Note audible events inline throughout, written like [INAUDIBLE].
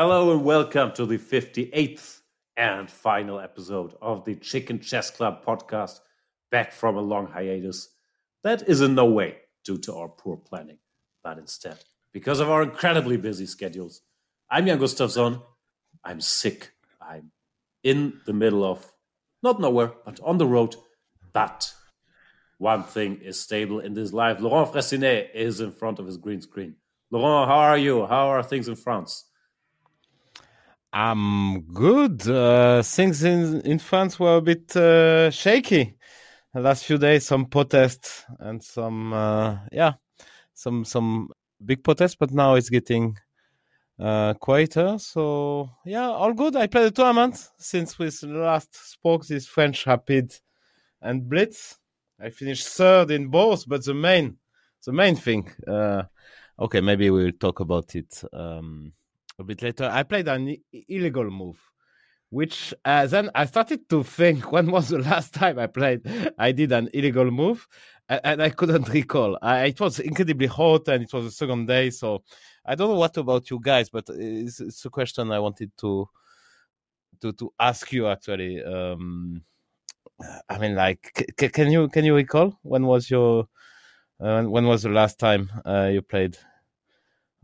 Hello and welcome to the 58th and final episode of the Chicken Chess Club podcast, back from a long hiatus. That is in no way due to our poor planning, but instead because of our incredibly busy schedules. I'm Jan Gustafsson. I'm sick. I'm in the middle of not nowhere, but on the road. But one thing is stable in this life. Laurent Fressinet is in front of his green screen. Laurent, how are you? How are things in France? I'm good. Uh, things in, in France were a bit uh, shaky the last few days. Some protests and some, uh, yeah, some some big protests. But now it's getting uh, quieter. So yeah, all good. I played a tournament since we last spoke. This French Rapid and Blitz. I finished third in both, but the main, the main thing. Uh, okay, maybe we'll talk about it. Um, a bit later. I played an illegal move, which uh, then I started to think [LAUGHS] when was the last time I played? I did an illegal move, and, and I couldn't [LAUGHS] recall. I, it was incredibly hot, and it was the second day, so I don't know what about you guys, but it's, it's a question I wanted to to to ask you actually. Um, I mean, like, c- can you can you recall when was your uh, when was the last time uh, you played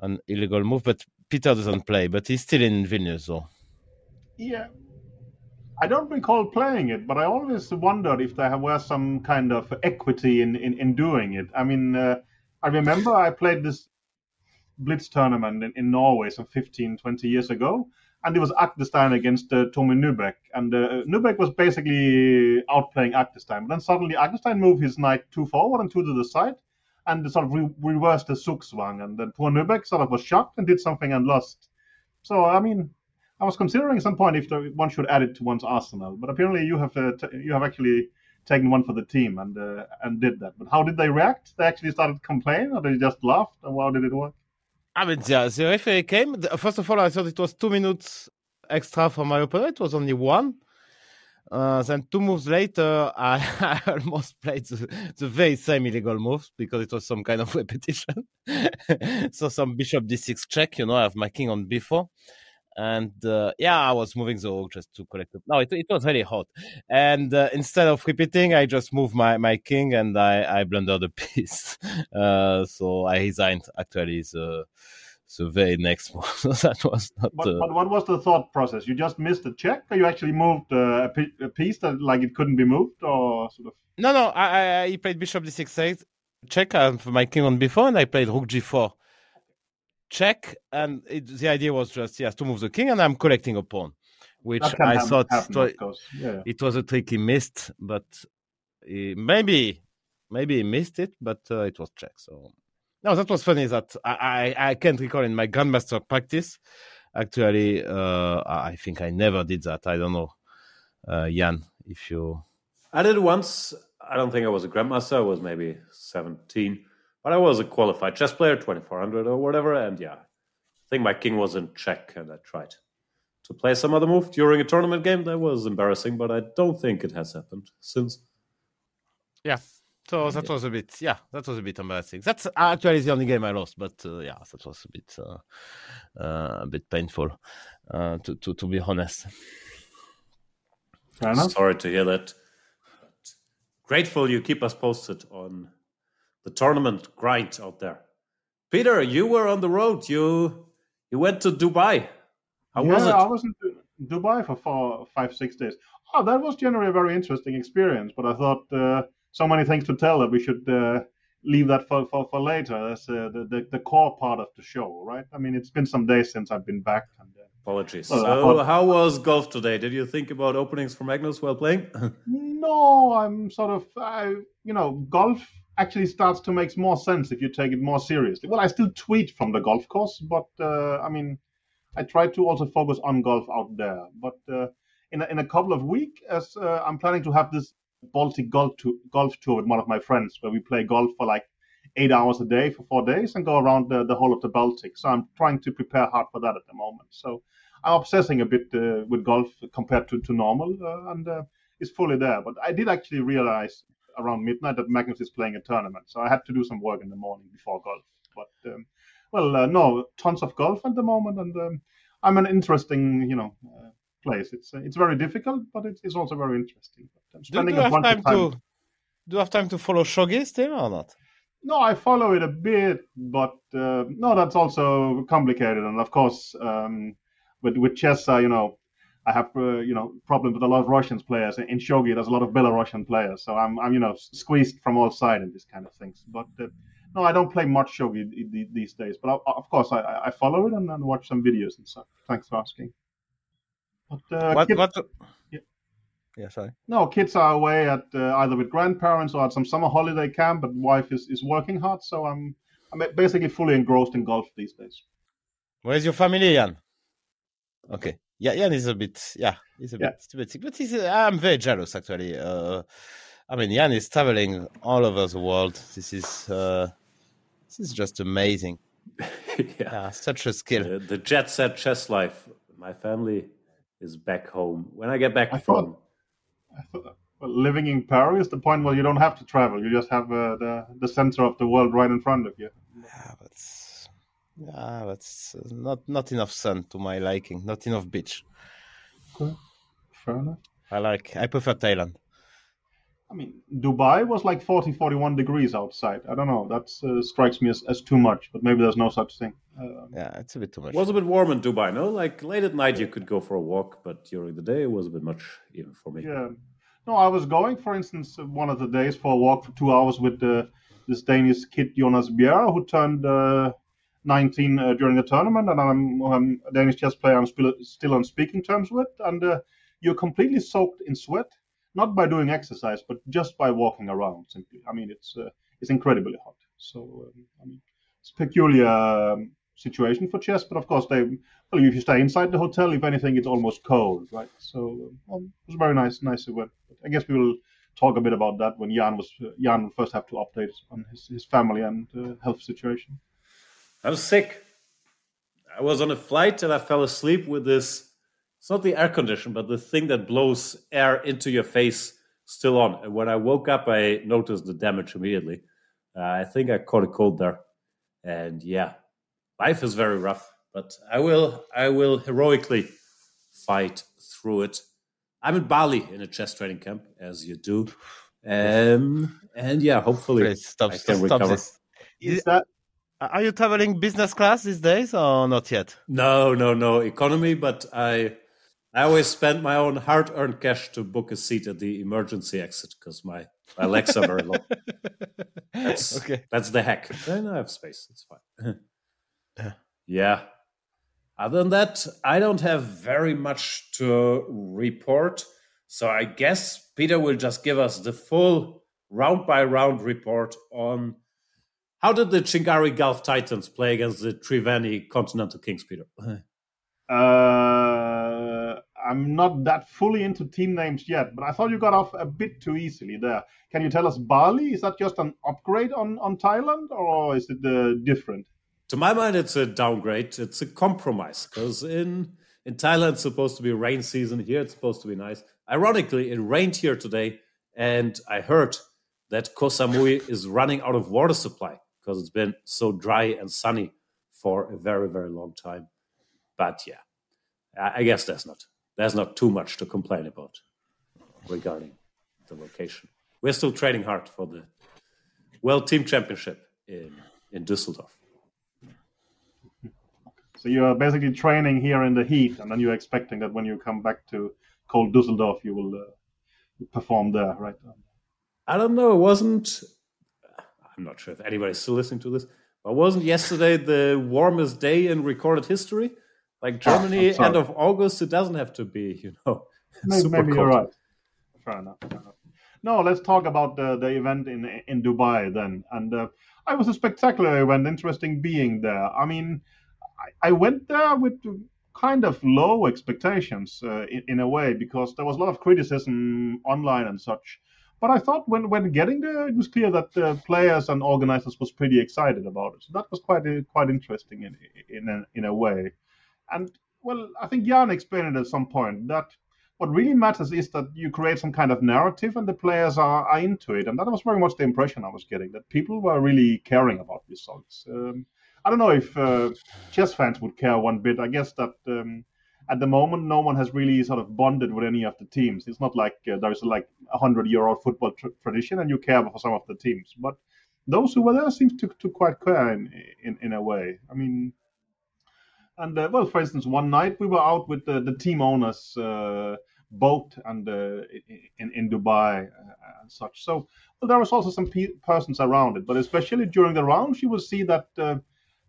an illegal move? But Peter doesn't play, but he's still in Vilnius, though. Yeah, I don't recall playing it, but I always wondered if there were some kind of equity in in, in doing it. I mean, uh, I remember I played this Blitz tournament in, in, Norway some 15, 20 years ago, and it was Agdestein against uh, Tomi Nybäck, and uh, Nybäck was basically outplaying Agdestein. But then suddenly Agdestein moved his knight two forward and two to the side, and sort of re- reversed the Zugzwang. And then poor sort of was shocked and did something and lost. So, I mean, I was considering at some point if the, one should add it to one's arsenal, but apparently you have uh, t- you have actually taken one for the team and uh, and did that. But how did they react? They actually started complaining, or they just laughed? And how did it work? I mean, the, the referee came. First of all, I thought it was two minutes extra for my opponent. It was only one. Uh, then two moves later, I, [LAUGHS] I almost played the, the, very same illegal moves because it was some kind of [LAUGHS] repetition. [LAUGHS] so some bishop d6 check, you know, I have my king on b4. And uh, yeah, I was moving the rook just to collect it. No, it, it was very hot. And uh, instead of repeating, I just moved my, my king and I, I blundered a piece. Uh, so I resigned actually the the very next [LAUGHS] one. that was not. But, but, what was the thought process? You just missed a check, or you actually moved uh, a, piece that like it couldn't be moved, or sort of? No, no. I, I played bishop d6 check uh, for my king on b4, and I played rook g4 check, and it, the idea was just yes to move the king, and I'm collecting a pawn, which I happen, thought happen, yeah. it was a trick he missed, but he, maybe maybe he missed it, but uh, it was check. So no, that was funny. That I, I, I can't recall in my grandmaster practice. Actually, uh, I think I never did that. I don't know, uh, Jan, if you. I did once. I don't think I was a grandmaster. I was maybe seventeen, but I was a qualified chess player, twenty four hundred or whatever. And yeah, I think my king was in check, and I tried to play some other move during a tournament game. That was embarrassing, but I don't think it has happened since. Yeah, so that was a bit, yeah, that was a bit embarrassing. That's actually the only game I lost, but uh, yeah, that was a bit, uh, uh, a bit painful, uh, to, to to be honest. Sorry to hear that. But grateful you keep us posted on the tournament grind out there. Peter, you were on the road. You you went to Dubai. How yeah, was it? I was in Dubai for four, five, six days. Oh, that was generally a very interesting experience. But I thought uh, so many things to tell that we should uh, leave that for, for, for later. That's uh, the, the, the core part of the show, right? I mean, it's been some days since I've been back. And, uh, Apologies. Well, so, thought, how was golf today? Did you think about openings for Magnus while playing? [LAUGHS] no, I'm sort of, I, you know, golf actually starts to make more sense if you take it more seriously. Well, I still tweet from the golf course, but uh, I mean, I try to also focus on golf out there. But uh, in a, in a couple of weeks, as uh, I'm planning to have this Baltic golf, to, golf tour with one of my friends where we play golf for like eight hours a day for four days and go around the, the whole of the Baltic. So I'm trying to prepare hard for that at the moment. So I'm obsessing a bit uh, with golf compared to, to normal, uh, and uh, it's fully there. But I did actually realize around midnight that Magnus is playing a tournament, so I had to do some work in the morning before golf. But um, well, uh, no, tons of golf at the moment, and um, I'm an interesting, you know, uh, place. It's uh, it's very difficult, but it's, it's also very interesting. Do, you have time time. to do you have time to follow shogi still or not? No, I follow it a bit, but uh, no, that's also complicated. And of course, um, with with chess, uh, you know, I have uh, you know problems with a lot of Russian players. In shogi, there's a lot of Belarusian players, so I'm I'm you know squeezed from all sides in these kind of things. But uh, no, I don't play much shogi th- th- these days. But I, of course, I, I follow it and, and watch some videos and stuff. Thanks for asking. But uh, what kid- what? Yeah. Yeah, sorry. no, kids are away at uh, either with grandparents or at some summer holiday camp, but wife is, is working hard, so I'm I'm basically fully engrossed in golf these days. Where's your family, Jan? Okay. Yeah, Jan is a bit, yeah, he's a Yeah. bit, a bit sick, but he's, uh, I'm very jealous actually. Uh, I mean, Jan is traveling all over the world. This is, uh, this is just amazing. [LAUGHS] yeah. Yeah, such a skill. The, the jet set chess life. My family is back home. When I get back I from, thought- I thought, well, living in Paris, is the point where you don't have to travel, you just have uh, the the center of the world right in front of you. Yeah, but, yeah, that's uh, not not enough sun to my liking. Not enough beach. Fair enough. I like. I prefer Thailand. I mean, Dubai was like 40, 41 degrees outside. I don't know. That uh, strikes me as, as too much, but maybe there's no such thing. Uh, Yeah, it's a bit too much. it was a bit warm in Dubai, no? Like late at night, you could go for a walk, but during the day, it was a bit much even for me. Yeah. No, I was going, for instance, uh, one of the days for a walk for two hours with uh, this Danish kid Jonas Bjerre, who turned uh, 19 uh, during the tournament, and I'm, I'm a Danish chess player. I'm still still on speaking terms with, and uh, you're completely soaked in sweat, not by doing exercise, but just by walking around. Simply, I mean, it's uh, it's incredibly hot. So, um, I mean, it's peculiar um, situation for chess, but of course they well, if you stay inside the hotel, if anything, it's almost cold, right? So um, it was very nice, nice event. I guess we will talk a bit about that when Jan was uh, Jan will first have to update on his, his family and uh, health situation. I was sick. I was on a flight and I fell asleep with this. It's not the air condition, but the thing that blows air into your face still on. And when I woke up, I noticed the damage immediately. Uh, I think I caught a cold there. And yeah, life is very rough, but I will, I will heroically fight through it. I'm in Bali in a chess training camp, as you do. Um, and yeah, hopefully Please stop, I can stop recover. this. Is that Are you traveling business class these days or not yet? No, no, no economy, but I I always spend my own hard-earned cash to book a seat at the emergency exit because my, my legs are very long. [LAUGHS] That's, okay. that's the hack. Then I have space. It's fine. [LAUGHS] Yeah. Other than that, I don't have very much to report. So I guess Peter will just give us the full round by round report on how did the Chingari Gulf Titans play against the Triveni Continental Kings, Peter? uh, I'm not that fully into team names yet, but I thought you got off a bit too easily there. Can you tell us Bali? Is that just an upgrade on, on Thailand, or is it uh, different? To my mind, it's a downgrade. It's a compromise because in in Thailand, it's supposed to be rain season. Here, it's supposed to be nice. Ironically, it rained here today, and I heard that Koh Samui is running out of water supply because it's been so dry and sunny for a very, very long time. But yeah, I guess there's not there's not too much to complain about regarding the location. We're still training hard for the World Team Championship in in Düsseldorf. So you're basically training here in the heat, and then you're expecting that when you come back to cold Dusseldorf, you will uh, perform there, right? I don't know. It wasn't. I'm not sure if anybody's still listening to this, but wasn't yesterday the warmest day in recorded history? Like Germany, I'm end of August. It doesn't have to be, you know, [LAUGHS] Maybe, maybe you're right. Fair enough. Fair enough. No, let's talk about the, the event in in Dubai then. And uh, I was a spectacular event, interesting being there. I mean, I, went there with kind of low expectations uh, in, in a way because there was a lot of criticism online and such. But I thought when, when getting there, it was clear that the players and organizers was pretty excited about it. So that was quite a, quite interesting in in a, in a way. And well, I think Jan explained it at some point that what really matters is that you create some kind of narrative and the players are, are into it. And that was very much the impression I was getting that people were really caring about results. Um, I don't know if uh, chess fans would care one bit. I guess that um, at the moment, no one has really sort of bonded with any of the teams. It's not like uh, there's like a hundred year old football tr- tradition and you care for some of the teams. But those who were there seem to, to quite care in, in, in a way. I mean, and uh, well, for instance, one night we were out with the, the team owners' uh, boat and uh, in, in Dubai uh, and such. So well, there was also some pe- persons around it, but especially during the rounds, you will see that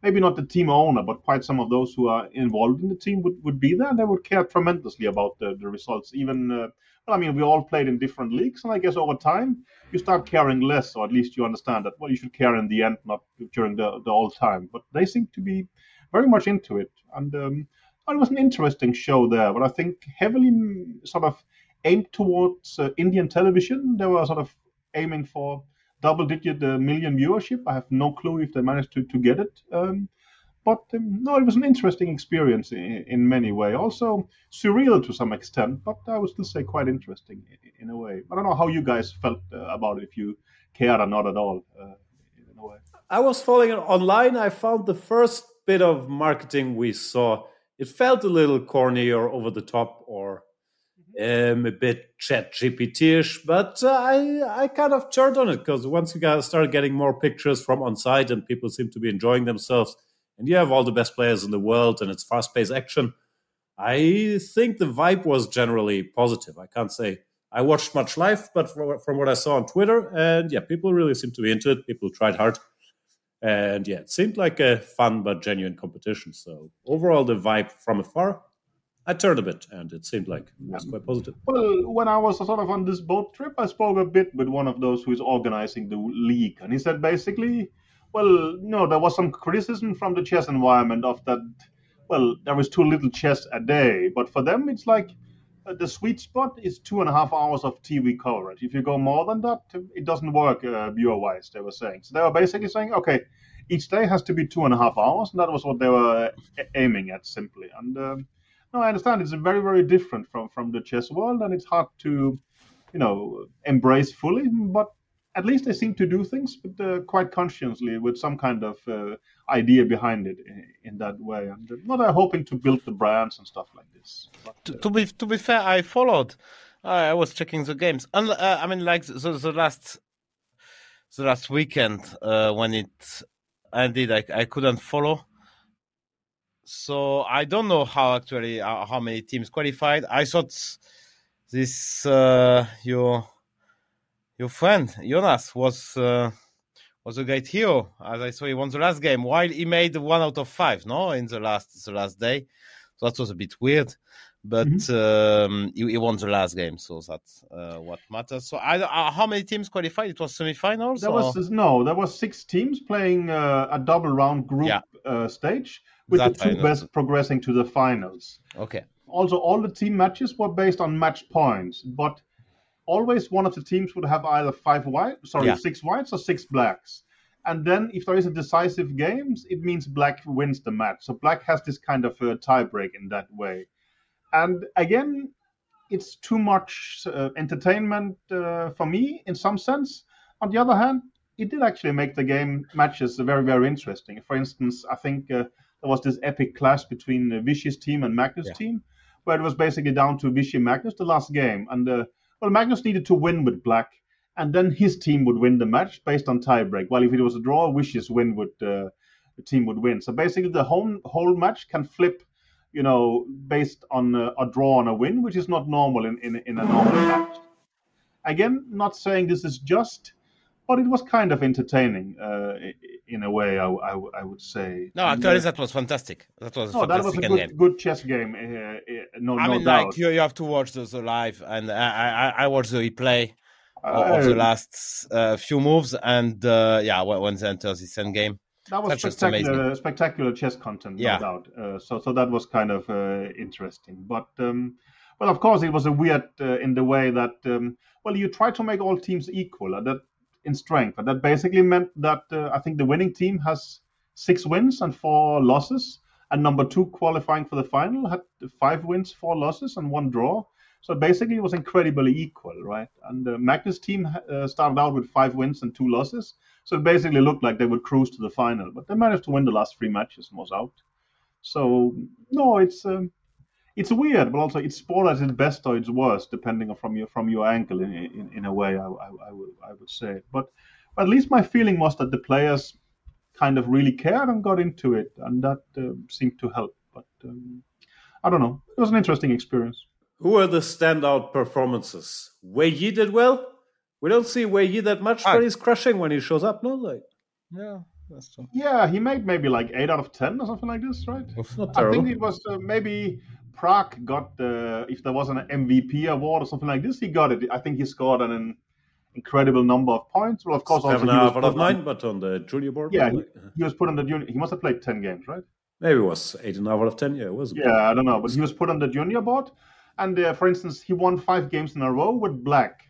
maybe not the team owner, but quite some of those who are involved in the team would, would be there. And they would care tremendously about the, the results. Even, uh, well, I mean, we all played in different leagues, and I guess over time you start caring less, or at least you understand that, well, you should care in the end, not during the, the whole time. But they seem to be very much into it. And um, it was an interesting show there, but I think heavily sort of aimed towards uh, Indian television. They were sort of aiming for double digit uh, million viewership. I have no clue if they managed to, to get it. Um, but um, no, it was an interesting experience in, in, many ways. Also surreal to some extent, but I would still say quite interesting in, in a way. I don't know how you guys felt uh, about it, if you cared or not at all. Uh, in a way. I was following it online. I found the first bit of marketing we saw. It felt a little corny or over the top or um, a bit chat GPT-ish, but uh, I I kind of turned on it because once you guys started getting more pictures from on site and people seem to be enjoying themselves, and you have all the best players in the world and it's fast-paced action, I think the vibe was generally positive. I can't say I watched much live, but from, from what I saw on Twitter, and yeah, people really seem to be into it. People tried hard. And yeah, it seemed like a fun but genuine competition. So overall, the vibe from afar I turned a bit, and it seemed like it was quite positive. Well, when I was sort of on this boat trip, I spoke a bit with one of those who is organizing the league, and he said basically, well, no, there was some criticism from the chess environment of that. Well, there was too little chess a day, but for them, it's like uh, the sweet spot is two and a half hours of TV coverage. If you go more than that, it doesn't work uh, viewer-wise. They were saying. So they were basically saying, okay, each day has to be two and a half hours, and that was what they were aiming at simply. And um, no, I understand it's very, very different from from the chess world, and it's hard to, you know, embrace fully. But at least they seem to do things, but uh, quite consciously with some kind of uh, idea behind it in, in, that way, and not uh, hoping to build the brands and stuff like this. But, to, to, be to be fair, I followed. I was checking the games, and uh, I mean, like the, the last the last weekend uh, when it ended, I, I couldn't follow so I don't know how actually uh, how many teams qualified. I thought this uh, your your friend Jonas was uh, was a great hero. As I saw, he won the last game while he made one out of five. No, in the last the last day, so that was a bit weird. But mm-hmm. um, he, he, won the last game, so that's uh, what matters. So, I, uh, how many teams qualified? It was semifinals. There or? was no, there was six teams playing uh, a double round group yeah. stage with that the two best progressing to the finals. Okay. Also, all the team matches were based on match points, but always one of the teams would have either five white, sorry, yeah. six whites or six blacks. And then, if there is a decisive game, it means black wins the match. So black has this kind of a tiebreak in that way. And again, it's too much uh, entertainment uh, for me in some sense. On the other hand, it did actually make the game matches very, very interesting. For instance, I think uh, there was this epic clash between uh, Vishy's team and Magnus' yeah. team, where it was basically down to Vishy Magnus the last game. And uh, well, Magnus needed to win with black, and then his team would win the match based on tiebreak. While if it was a draw, Vishy's win would uh, the team would win. So basically, the whole whole match can flip, you know, based on a, a draw and a win, which is not normal in, in, in a normal match. Again, not saying this is just, but it was kind of entertaining uh, in a way. I, I, I, would say. No, actually, that was fantastic. That was no, that was a good, game. good chess game. Uh, uh, no, I no mean, doubt. like you, you have to watch the, the live, and I, I, I watched the replay of the last uh, few moves, and uh, yeah, when they enter this end game. That was spectacular, spectacular chess content, no yeah. doubt. Uh, so, so that was kind of interesting. But um, well, of course, it was a weird in the way that um, well, you try to make all teams equal, that in strength. And that basically meant that uh, I think the winning team has six wins and four losses. And number two qualifying for the final had five wins, four losses, and one draw. So basically, it was incredibly equal, right? And uh, Magnus' team uh, started out with five wins and two losses, so it basically looked like they would cruise to the final. But they managed to win the last three matches and was out. So no, it's um, it's weird, but also it's sport at its best or its worst, depending on from your from your angle. In in, in a way, I, I, I would I would say. But at least my feeling was that the players kind of really cared and got into it, and that uh, seemed to help. But um, I don't know. It was an interesting experience. Who are the standout performances? Wei Yi did well. We don't see Wei Yi that much, but he's crushing when he shows up. No, like yeah, that's true. Yeah, he made maybe like eight out of ten or something like this, right? It's not I think it was uh, maybe Pragg got the if there was an MVP award or something like this, he got it. I think he scored an, an incredible number of points. Well, of course, Seven also he was out of put on- nine, but on the junior board, Yeah, like, He was put on the junior. He must have played ten games, right? maybe it was eight and a half out of ten. Yeah, it was. Yeah, I don't know, but he was put on the junior board, and uh, for instance, he won five games in a row with black.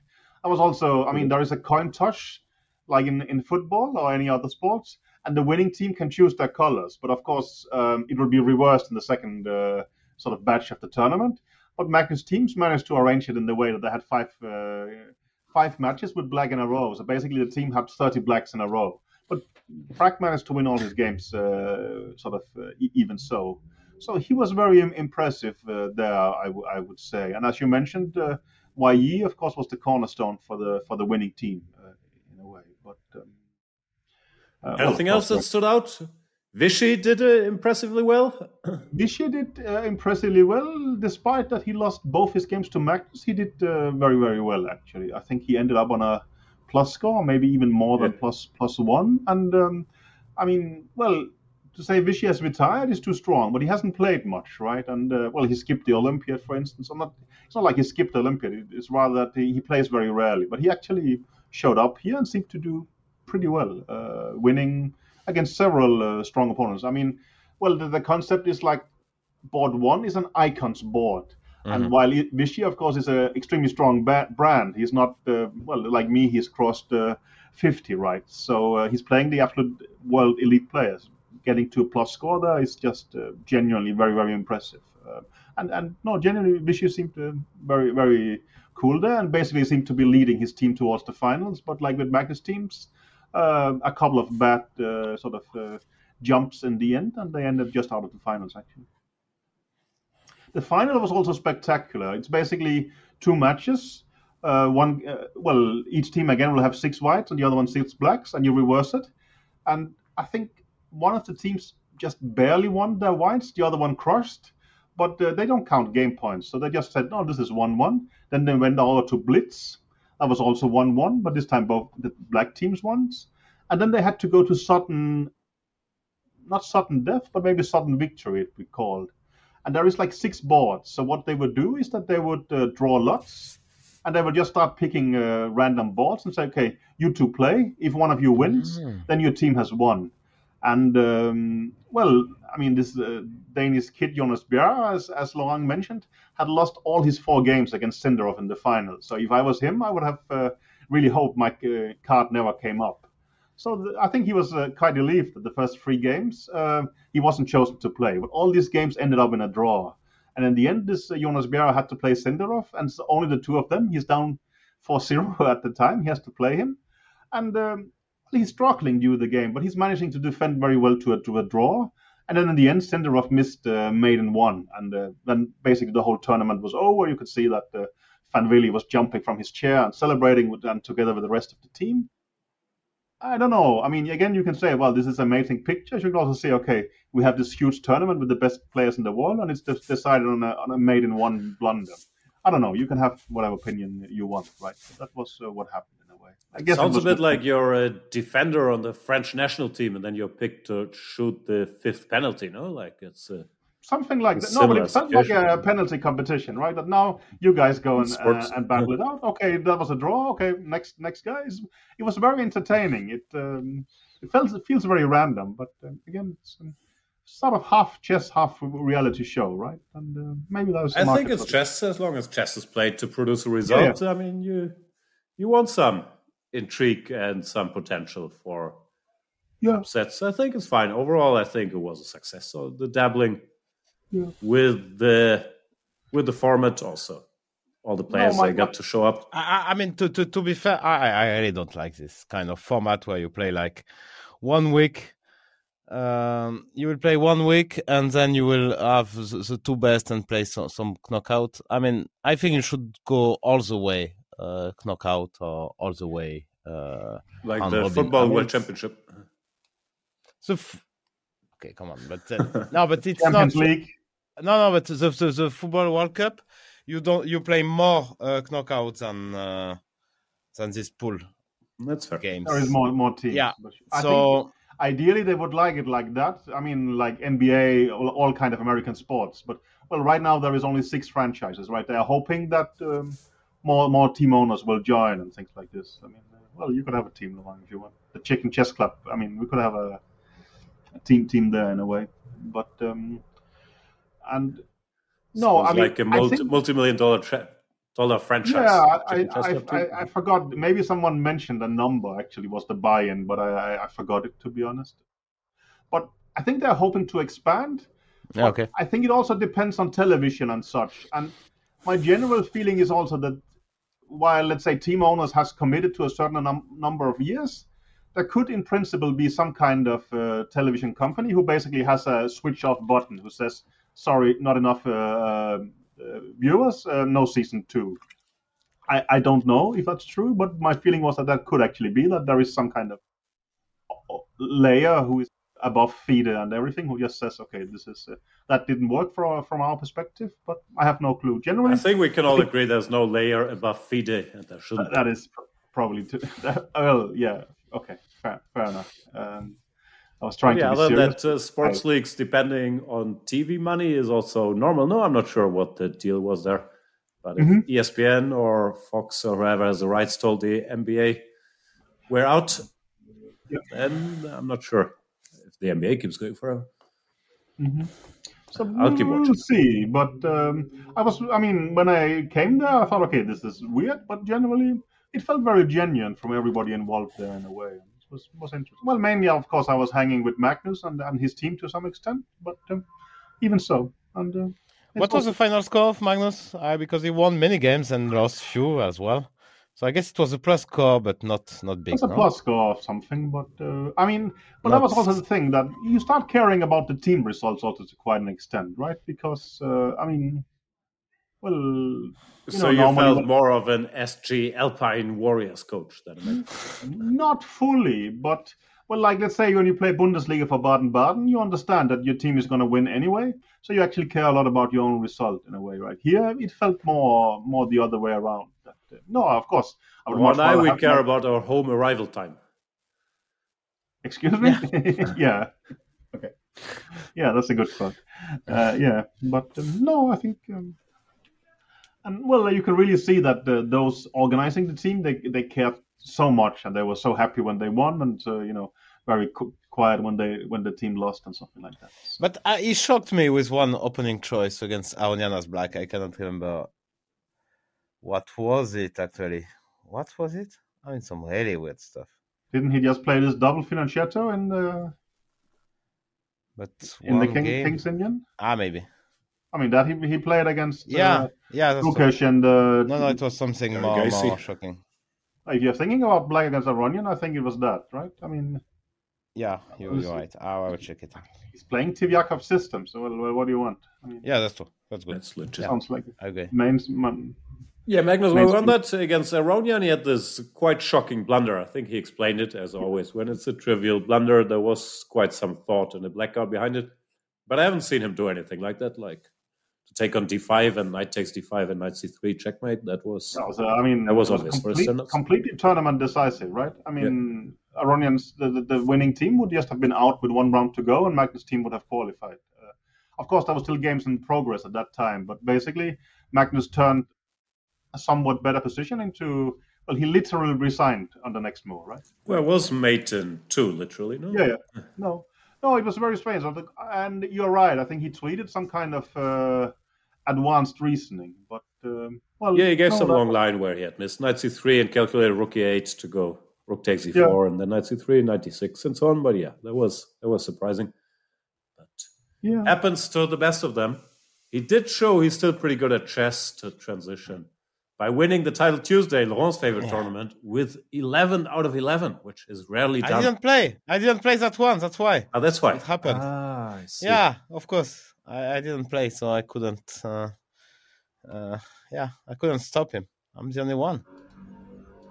I was also, I mean, there is a coin toss, like in in football or any other sports, and the winning team can choose their colors. But of course, um, it will be reversed in the second uh, sort of batch of the tournament. But Magnus teams managed to arrange it in the way that they had five uh, five matches with black in a row. So basically, the team had 30 blacks in a row. But Frank managed to win all his games, uh, sort of uh, even so. So he was very impressive uh, there, I, w- I would say. And as you mentioned, uh, Yi, of course, was the cornerstone for the for the winning team uh, in a way. But um, uh, well, Anything else that stood out? Vishy did uh, impressively well. [CLEARS THROAT] Vishy did uh, impressively well, despite that he lost both his games to Magnus. He did uh, very, very well, actually. I think he ended up on a plus score, maybe even more than Yeah. plus plus one. And um, I mean, well, to say Vishy has retired is too strong, but he hasn't played much, right? And uh, well, he skipped the Olympiad, for instance. I'm not, it's not like he skipped the Olympiad. It's rather that he, he plays very rarely, but he actually showed up here and seemed to do pretty well, uh, winning against several uh, strong opponents. I mean, well, the, the concept is like board one is an icons board. And while Vishy, of course, is an extremely strong ba- brand, he's not, uh, well, like me, he's crossed uh, 50, right? So uh, he's playing the absolute world elite players. Getting to a plus score there is just uh, genuinely very, very impressive. Uh, and, and no, genuinely, Vishy seemed uh, very, very cool there and basically seemed to be leading his team towards the finals. But like with Magnus teams, a couple of bad uh, sort of uh, jumps in the end, and they ended just out of the finals, actually. The final was also spectacular. It's basically two matches. Uh, one, uh, well, each team again will have six whites, and the other one six blacks, and you reverse it. And I think one of the teams just barely won their whites, the other one crushed, but uh, they don't count game points, so they just said, "No, this is one-one." Then they went over to blitz. That was also one-one, but this time both the black teams won. And then they had to go to sudden, not sudden death, but maybe sudden victory, it be called and there is like six boards. So what they would do is that they would uh, draw lots, and they would just start picking uh, random boards and say, "Okay, you two play. If one of you wins, then your team has won." And um, well, I mean, this uh, Danish kid Jonas Bjerre, as as Laurent mentioned, had lost all his four games against Sindarov in the final. So if I was him, I would have uh, really hoped my uh, card never came up. So I think he was uh, quite relieved that the first three games uh, he wasn't chosen to play. But all these games ended up in a draw. And in the end, this uh, Jonas Bjerre had to play Sindarov, and so only the two of them. He's down 4-0 [LAUGHS] at the time. He has to play him, and um, he's struggling to the game, but he's managing to defend very well to a, to a draw. And then in the end, Sindarov missed uh, mate in one, and uh, then basically the whole tournament was over. You could see that uh, Van Willy was jumping from his chair and celebrating with, and together with the rest of the team. I don't know. I mean, again, you can say, well, this is an amazing picture. You can also say, okay, we have this huge tournament with the best players in the world, and it's decided on a, on a mate in one blunder. I don't know. You can have whatever opinion you want, right? But that was uh, what happened. I guess Sounds a bit like you're a defender on the French national team, and then you're picked to shoot the fifth penalty. No, like it's uh, something like a that. No, but it felt like a penalty competition, right? But now you guys go and, uh, and battle it out. Okay, that was a draw. Okay, next next guys. It was very entertaining. It um, it feels it feels very random, but um, again, it's um, sort of half chess, half reality show, right? And uh, maybe that was. I think it's chess as long as chess is played to produce a result. I mean, you you want some intrigue and some potential for Yeah, upsets. I think it's fine overall. I think it was a success. So the dabbling Yeah. with the with the format also all the players No, my- they got to show up. I, I mean, to, to to be fair, I I really don't like this kind of format where you play like one week. Um, you will play one week and then you will have the, the two best and play some, some knockout. I mean, I think you should go all the way uh, knockout or all the way. Uh, Like the Robin. football I mean, world championship. so f- okay, come on, but uh, [LAUGHS] no, but it's Champions not. League. No, no, but the, the the football World Cup, you don't you play more uh, knockouts than uh, than this pool That's fair. games. There is more more teams. Yeah. But I think So ideally they would like it like that. I mean, like NBA, all, all kind of American sports. But well, right now there is only six franchises. Right, they are hoping that um, more more team owners will join and things like this. I mean, uh, well, you could have a team along if you want. The Chicken Chess Club. I mean, we could have a, a team team there in a way. But um, and no, Sounds I mean, like a I multi, think- multi-million dollar tra- dollar franchise. yeah, I, I, I. I forgot. Maybe someone mentioned a number. Actually, was the buy-in, but I, I, I forgot it to be honest. But I think they're hoping to expand. yeah, okay. I think it also depends on television and such. And my general feeling is also that while let's say team owners has committed to a certain num- number of years, there could in principle be some kind of uh, television company who basically has a switch off button who says, "Sorry, not enough uh, uh, viewers, uh, no season two. I, I don't know if that's true, but my feeling was that that could actually be that there is some kind of layer who is above FIDE and everything who just says, okay, this is uh, that didn't work for from our perspective, but I have no clue. Generally, I think we can all agree there's no layer above FIDE, and there shouldn't. that is probably too. well, yeah, okay, fair, fair enough. Um, I was trying yeah, to be other than serious. that, uh, sports leagues depending on TV money is also normal. No, I'm not sure what the deal was there, but if Mhm. ESPN or Fox or whoever has the rights told the NBA we're out, Yeah. then I'm not sure the NBA keeps going forever. Mhm. So I'll keep we'll watching. see. But um, I was, I mean, when I came there, I thought, okay, this is weird, but generally, it felt very genuine from everybody involved there in a way. It was was interesting. Well, mainly, of course, I was hanging with Magnus and, and his team to some extent, but um, even so, and uh, it What was the final score of Magnus? Uh, because he won many games and lost few as well. So I guess it was a plus score, but not not big. It's a no? plus score of something, but uh, I mean, but that was also the thing that you start caring about the team results also to quite an extent, right? Because uh, I mean, well, you so know, you felt when- more of an SG Alpine Warriors coach than a Magnus. not fully, but well, like let's say when you play Bundesliga for Baden-Baden, you understand that your team is going to win anyway, so you actually care a lot about your own result in a way, right? Here, it felt more more the other way around. That, uh, no, of course, I would Well, much now we have care my- about our home arrival time. Excuse me? Yeah. [LAUGHS] Okay. Yeah, that's a good thought. Uh, yeah, but um, no, I think. Um, and well, you can really see that the, those organizing the team they they cared so much, and they were so happy when they won, and uh, you know very qu- quiet when they when the team lost and something like that. But uh, he shocked me with one opening choice against Aroniana's Black. I cannot remember. What was it actually? What was it? I mean, some really weird stuff. Didn't he just play this double Fianchetto in the But in the one King, game, Kings Indian? ah, maybe. I mean that he he played against Yeah, uh, yeah. That's. Lukash and uh, No, no, it was something Gary more, Gacy. more shocking. if you're thinking about Black against Aronian, I think it was that, right? I mean Yeah, you, Was you're right. I will check it. Out. He's playing Tiviakov's system, so well, well, what do you want? I mean, Yeah, that's true. That's good. That's legit. sounds like I agree. main, man, Yeah, Magnus Main won that against Aronian. He had this quite shocking blunder. I think he explained it as always. When it's a trivial blunder, there was quite some thought and a blackout behind it. But I haven't seen him do anything like that, like to take on d5 and knight takes d5 and knight c3 checkmate. That was No, so, I mean, That was it obvious complete, completely tournament decisive, right? I mean, Aronian's the, the, the winning team would just have been out with one round to go, and Magnus' team would have qualified. Uh, of course, there were still games in progress at that time, but basically, Magnus turned a somewhat better position into. Well, he literally resigned on the next move, right? well, it was mate too, literally. No, Yeah, yeah. [LAUGHS] No, no, it was very strange. Think- And you're right. I think he tweeted some kind of uh, advanced reasoning, but um, well, yeah, he gave no, some long line where he had missed knight c3 and calculated rook e8 to go rook takes e4 and then knight c3, knight d6, and so on. But yeah, that was that was surprising. But Yeah, happens to the best of them. He did show he's still pretty good at chess to transition by winning the title Tuesday, Laurent's favorite yeah. tournament, with 11 out of 11, which is rarely done. I didn't play. I didn't play that one. That's why. Oh, that's why it happened. Ah, yeah, of course. I, I, didn't play, so I couldn't. Uh, uh, yeah, I couldn't stop him. I'm the only one.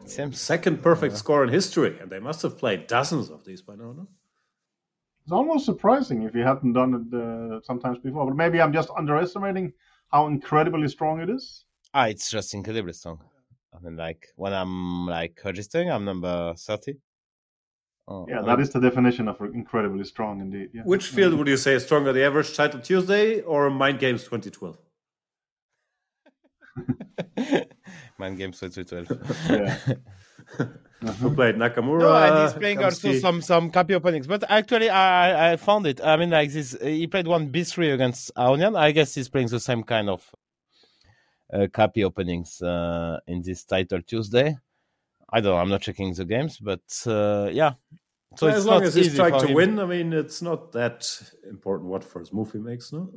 Seems, Second perfect uh, score in history, and they must have played dozens of these by now. No? It's almost surprising if you hadn't done it uh, sometimes before, but maybe I'm just underestimating how incredibly strong it is. Ah, it's just incredibly strong. I mean, like when I'm like registering, I'm number thirty. Oh, yeah, that is the definition of incredibly strong, indeed. Yeah. Which field would you say is stronger, the average title Tuesday or Mind Games 2012? [LAUGHS] Mind Games 2012. [LAUGHS] yeah. [LAUGHS] Who played Nakamura? No, and he's playing Kamsky. also some some copy openings. But actually, I I found it. I mean, like this, he played one B three against Aronian. I guess he's playing the same kind of copy openings uh, in this title Tuesday. I don't know. I'm not checking the games, but uh, yeah. So well, as long as he's trying to him. win, I mean, it's not that important what first move he makes, no?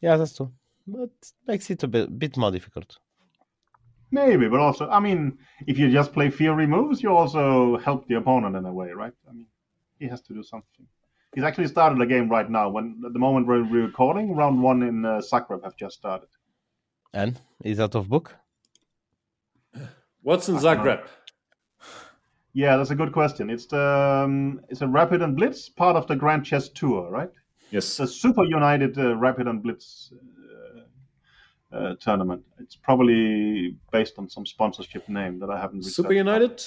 Yeah, that's true. But makes it a bit, bit more difficult. Maybe, but also, I mean, if you just play Fury moves, you also help the opponent in a way, right? I mean, he has to do something. He's actually started a game right now. When at the moment we're recording, round one in uh, Zagreb have just started. And is out of book? What's in Zagreb? Yeah, that's a good question. It's the um, it's a Rapid and Blitz, part of the Grand Chess Tour, right? Yes. It's a Super United uh, Rapid and Blitz uh, uh, tournament. It's probably based on some sponsorship name that I haven't. Super United.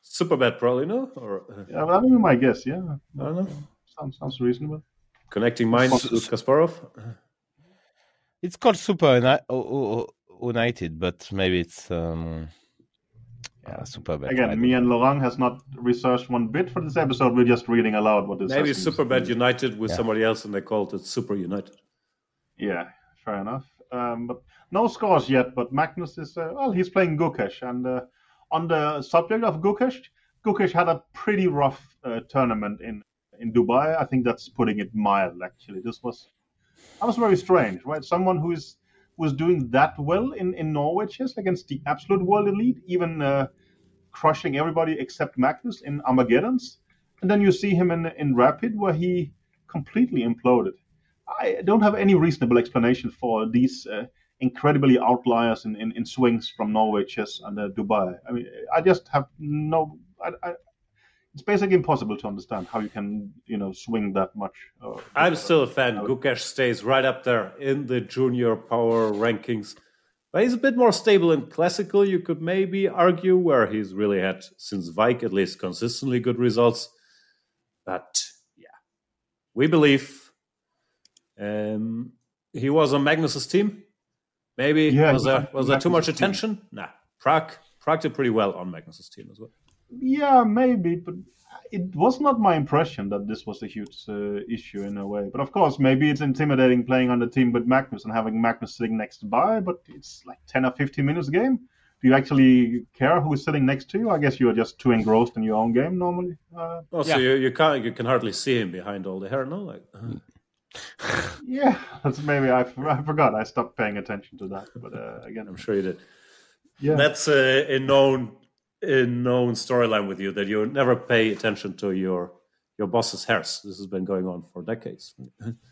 Super bad, probably no. Or uh, yeah, well, that would be my guess. Yeah, I don't know. Sounds sounds reasonable. Connecting minds with Kasparov. It's called Super United, but maybe it's. Um yeah, super bad. Again, me and Laurent has not researched one bit for this episode. We're just reading aloud what this. Maybe Super Bad United with yeah. somebody else, and they called it Super United. Yeah, fair enough. Um, but no scores yet. But Magnus is uh, well, he's playing Gukesh, and uh, on the subject of Gukesh, Gukesh had a pretty rough uh, tournament in in Dubai. I think that's putting it mild. Actually, this was that was very strange, right? Someone who is was doing that well in, in Norway chess against the absolute world elite, even uh, crushing everybody except Magnus in Armageddon's. And then you see him in, in Rapid where he completely imploded. I don't have any reasonable explanation for these uh, incredibly outliers in, in, in, swings from Norway chess and uh, Dubai. I mean, I just have no. I, I, it's basically impossible to understand how you can, you know, swing that much. Uh, I'm still a fan. Gukesh stays right up there in the junior power rankings. But he's a bit more stable in classical, you could maybe argue, where he's really had, since Wijk at least, consistently good results. But yeah, we believe um, he was on Magnus's team. Maybe yeah, was there was there too much attention? Team. Nah, Pragg Pragg did pretty well on Magnus's team as well. Yeah, maybe, but it was not my impression that this was a huge uh, issue in a way. But of course, maybe it's intimidating playing on the team with Magnus and having Magnus sitting next to by. But it's like ten or fifteen minutes a game. Do you actually care who's sitting next to you? I guess you are just too engrossed in your own game normally. Uh, oh, so you, you can't you can hardly see him behind all the hair, no? Like. Uh. [LAUGHS] yeah, that's maybe I, I forgot. I stopped paying attention to that. But uh, again, I'm sure you did. Yeah, that's a, a known a known storyline with you that you never pay attention to your your boss's hairs. This has been going on for decades. [LAUGHS]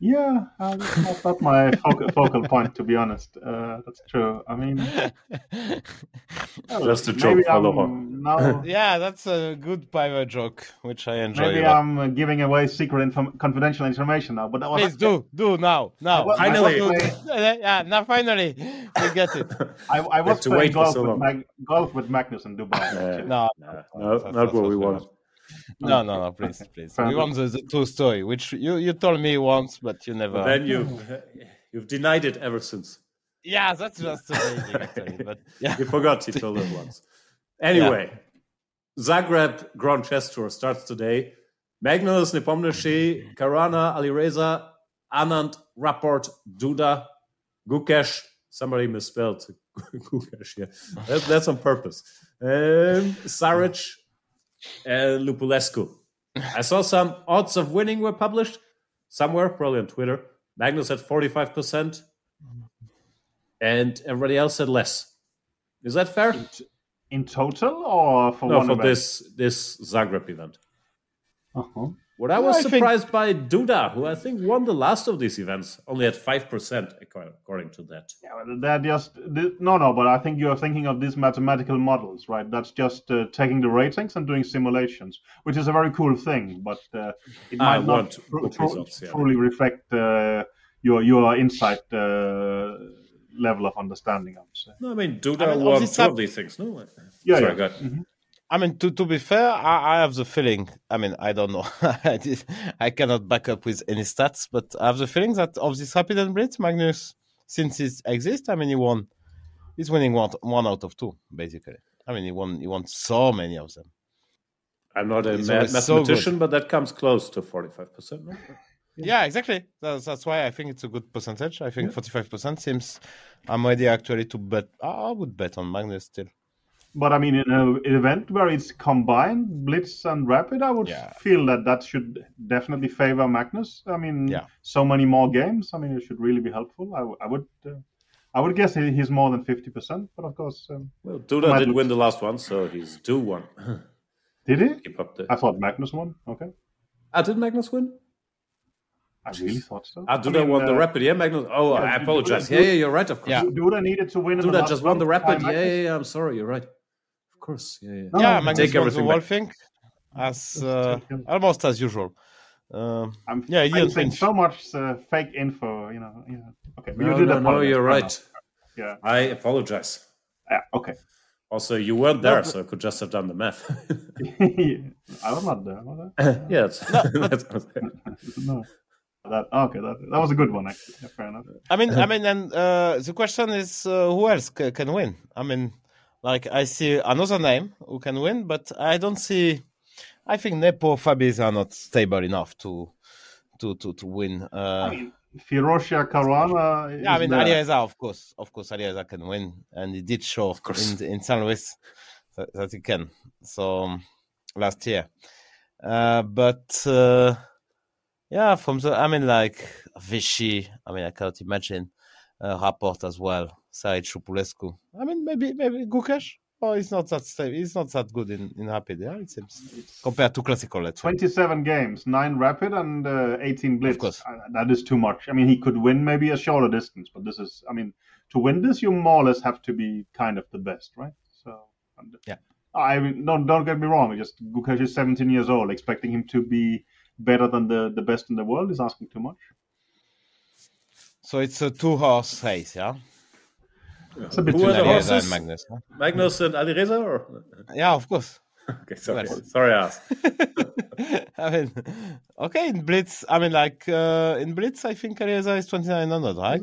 Yeah, uh, that's not, my [LAUGHS] focal, focal, point, to be honest. Uh, that's true. I mean, [LAUGHS] just a joke, now, [LAUGHS] Yeah, that's a good pirate joke, which I enjoy. Maybe I'm uh, giving away secret, inform- confidential information now. But that was please do, do now, now. Well, finally, yeah, now finally, we get it. I, I was playing golf, so with Mag- golf with Magnus in Dubai. no, no, no, no, not what we want. No, no, no, please, [LAUGHS] please. We want the, the, true story, which you, you told me once, but you never. But then you you've denied it ever since. Yeah, that's just [LAUGHS] amazing, actually. But yeah. you forgot you told it once. [LAUGHS] Anyway, yeah. Zagreb Grand Chess Tour starts today. Magnus Nepomniachtchi, Caruana, Alireza, Anand, Rapport, Duda, Gukesh. Somebody misspelled Gukesh. Yeah, that, that's on purpose. Um, Saric, uh, Lupulescu. I saw some odds of winning were published somewhere, probably on Twitter. Magnus at 45%. and everybody else had less. Is that fair? In, total, or for no, for event? this this Zagreb event. Uh-huh. What I Yeah, was I think- surprised by Duda, who I think won the last of these events, only at five percent according to that. Yeah, well, they're just no, no. But I think you're thinking of these mathematical models, right? That's just uh, taking the ratings and doing simulations, which is a very cool thing. But uh, it might want not tru- book results, yeah. truly reflect uh, your your insight uh, level of understanding. I would say. No, I mean Duda I mean, won obviously two of these things. No, Yeah, Sorry, yeah. I mean, to to be fair, I, I have the feeling. I mean, I don't know. [LAUGHS] I, did, I cannot back up with any stats, but I have the feeling that of this Rapid and Blitz, Magnus, since it exists, I mean, he won. He's winning one one out of two, basically. I mean, he won. He won so many of them. I'm not a ma- always so mathematician, but that comes close to forty-five percent. Yeah, exactly. That's, that's why I think it's a good percentage. I think forty-five percent seems. I'm ready actually to bet. I would bet on Magnus still. But I mean, in a- an event where it's combined blitz and rapid, I would Yeah. feel that that should definitely favor Magnus. I mean, Yeah. so many more games. I mean, it should really be helpful. I, w- I would, uh, I would guess he's more than fifty percent. But of course, um, Well, Duda did look- win the last one, so he's due one. [LAUGHS] did he? [LAUGHS] Keep up the. I thought Magnus won. Okay, Ah, did Magnus win? I really thought so. Ah, I Duda mean, won the uh, rapid. Yeah, Magnus. Oh, yeah, I apologize. Duda- Yeah, yeah, you're right. Of course. Yeah. Duda needed to win. in the Duda last just won the rapid. Yeah, yeah, yeah. I'm sorry. You're right. Of course. Yeah, yeah. No, yeah, Magnus take everything whole thing as uh, almost as usual. Um, I'm Yeah, he didn't so much uh, fake info. You know. Yeah. Okay, No, you did no, no, you're Fair right. Yeah. I apologize. Yeah. Okay. Also, you weren't there, but- so I could just have done the math. [LAUGHS] I was not there. Was I? [LAUGHS] yeah, that's, [LAUGHS] that's what I'm saying. no. That okay. That that was a good one actually. Yeah, fair enough. I mean, I mean, and uh, the question is, uh, who else ca- can win? I mean, like I see another name who can win, but I don't see. I think Nepo Fabis are not stable enough to to to to win. Uh, I mean, Firouzja Caruana. yeah, I mean, there. Alireza, of course, of course, Alireza can win, and he did show of course. in in San Luis that, that he can. So um, last year, uh, but uh, yeah, from the, I mean, like Vishy. I mean, I cannot imagine uh, Rapport as well. Said Chupulescu. I mean, maybe maybe Gukesh. Oh, he's not that stable. He's not that good in, in rapid. Yeah, it seems compared to classical. Let's say. 27 games, nine rapid and uh, 18 blitz. Of course. Uh, that is too much. I mean, he could win maybe a shorter distance, but this is, I mean, to win this, you more or less have to be kind of the best, right? So, and- Yeah. I mean, don't don't get me wrong. Just Gukesh is 17 years old, expecting him to be better than the the best in the world is asking too much. So it's a two horse race. Yeah. It's a bit Who are the horses? and Magnus. huh? Magnus and Alireza? Or? Yeah, of course. [LAUGHS] Okay, sorry. Sorry, I asked. [LAUGHS] I mean, okay, in Blitz, I mean, like uh, in Blitz, I think Alireza is 2900, right?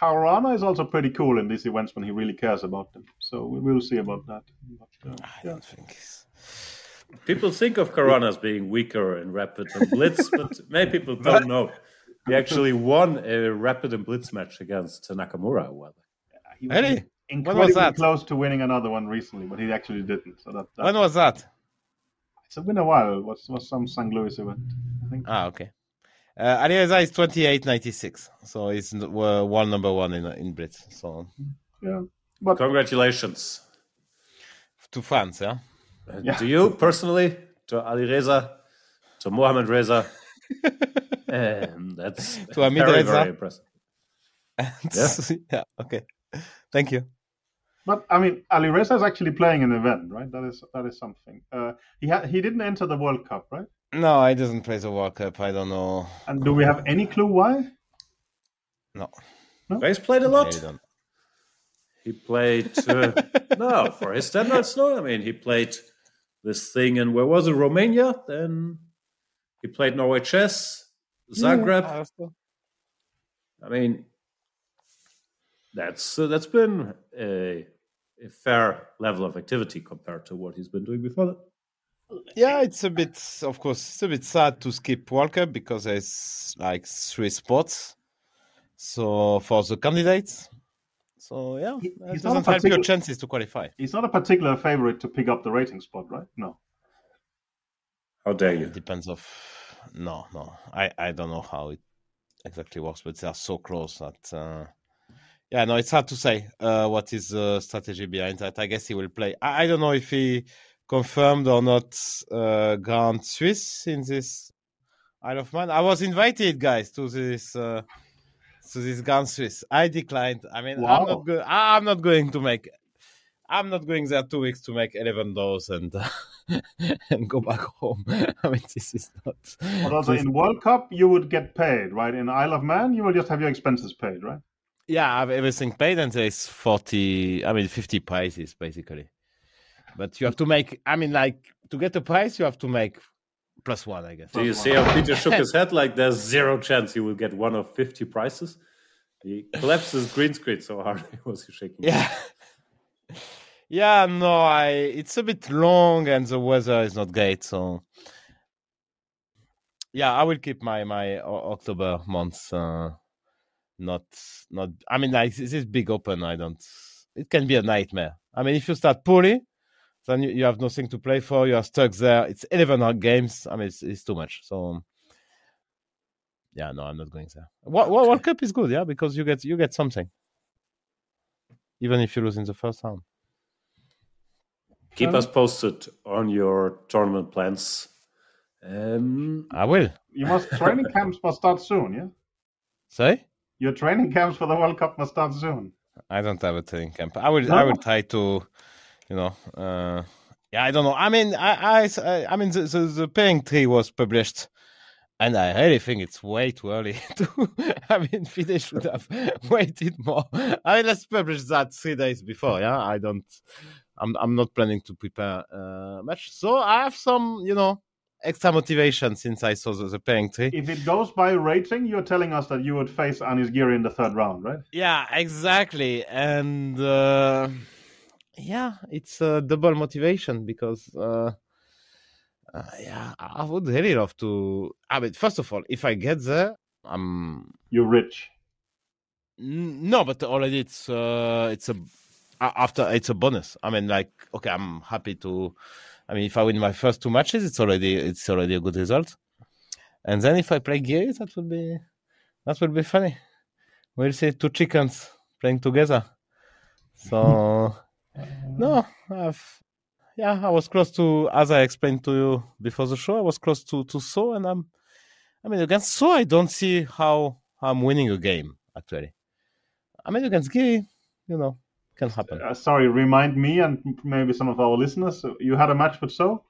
Caruana is also pretty cool in these events when he really cares about them. So we will see about that. But, uh, I yeah. don't think. it's- People think of Caruana as being weaker in rapid and blitz, but many people don't know. He actually won a rapid and blitz match against Nakamura. Well, He was Really? incredibly that? close to winning another one recently, but he actually didn't. So that, that When was that? it's been a while. It was was some St. Louis event, I think. Ah, okay. Uh, Alireza is 2896, so he's n- uh, one number one in in Blitz. So Yeah, but congratulations. to France, yeah. Uh, Yeah. To you personally, to Ali Reza, to Mohamed Reza. And that's [LAUGHS] To Hamid very, Reza. very impressive. [LAUGHS] yeah. Okay. Thank you. but I mean, Ali Reza is actually playing an event, right? That is that is something. Uh, he ha- he didn't enter the World Cup, right? No, I doesn't play the World Cup. I don't know. And do we have any clue why? No, Base played a lot. He played uh, [LAUGHS] no for his standards. No, I mean he played this thing and where was it? Romania. Then he played Norway chess, Zagreb. So- I mean that's uh, that's been a, a fair level of activity compared to what he's been doing before that. Yeah, it's a bit, of course, it's a bit sad to skip World Cup because there's like three spots. So for the candidates, so yeah, He- it he's not a doesn't help your chances to qualify. He's not a particular favorite to pick up the rating spot, right? No. How dare you? It depends of no, no. I I don't know how it exactly works, but they are so close that uh, yeah, no, it's hard to say uh, what is the strategy behind that. I guess he will play. I, I don't know if he confirmed or not uh, Grand Swiss in this Isle of Man. I was invited, guys, to this uh, to this Grand Swiss. I declined. I mean, Wow. I'm not go- I'm not going to make. I'm not going there two weeks to make eleven dollars and [LAUGHS] [LAUGHS] and go back home. [LAUGHS] I mean, this is not. But also this- in World Cup, you would get paid, right? In Isle of Man, you will just have your expenses paid, right? Yeah, I have everything paid, and there's forty. I mean, fifty prizes basically. But you have to make. I mean, like to get a prize, you have to make plus one, I guess. Do you see how Peter shook his [LAUGHS] head? Like there's zero chance he will get one of 50 prizes. He collapsed his green screen so hard he was shaking. Yeah. Yeah, no, I. It's a bit long, and the weather is not great, so. Yeah, I will keep my my October months. Uh, not not. I mean, like this is big open. I don't. It can be a nightmare. I mean, if you start poorly, then you, you have nothing to play for. You are stuck there. It's eleven games. I mean, it's, it's too much. So. Yeah, no, I'm not going there. Wo- Wo- World Cup is good, yeah, because you get you get something, even if you lose in the first round. Keep us posted on your tournament plans. Um, I will. You must training camps must start soon, yeah. Say Your training camps for the World Cup must start soon. I don't have a training camp. I would No? I will try to, you know. Uh, yeah, I don't know. I mean, I, I, I- I mean, the, the, the pairing tree was published, and I really think it's way too early [LAUGHS] to. I mean, Fide should have [LAUGHS] waited more. I mean, let's publish that three days before. Yeah, I don't. I'm. I'm not planning to prepare uh, much, so I have some, you know, extra motivation since I saw the, the pairing tree. If it goes by rating, you're telling us that you would face Anish Giri in the third round, right? Yeah, exactly. And uh, yeah, it's a double motivation because uh, uh, yeah, I would really love to. I mean, first of all, if I get there, I'm You're rich. N- no, but already it's uh, it's a- after it's a bonus. I mean, like okay, I'm happy to. I mean, if I win my first two matches, it's already it's already a good result. And then if I play Giri, that would be that would be funny. We'll see two chickens playing together. So [LAUGHS] no, I've yeah, I was close to as I explained to you before the show. I was close to to So, and I'm. I mean, against So, I don't see how I'm winning a game actually. I mean, against Gay, you know, can happen. Uh, sorry, remind me and maybe some of our listeners. You had a match with So.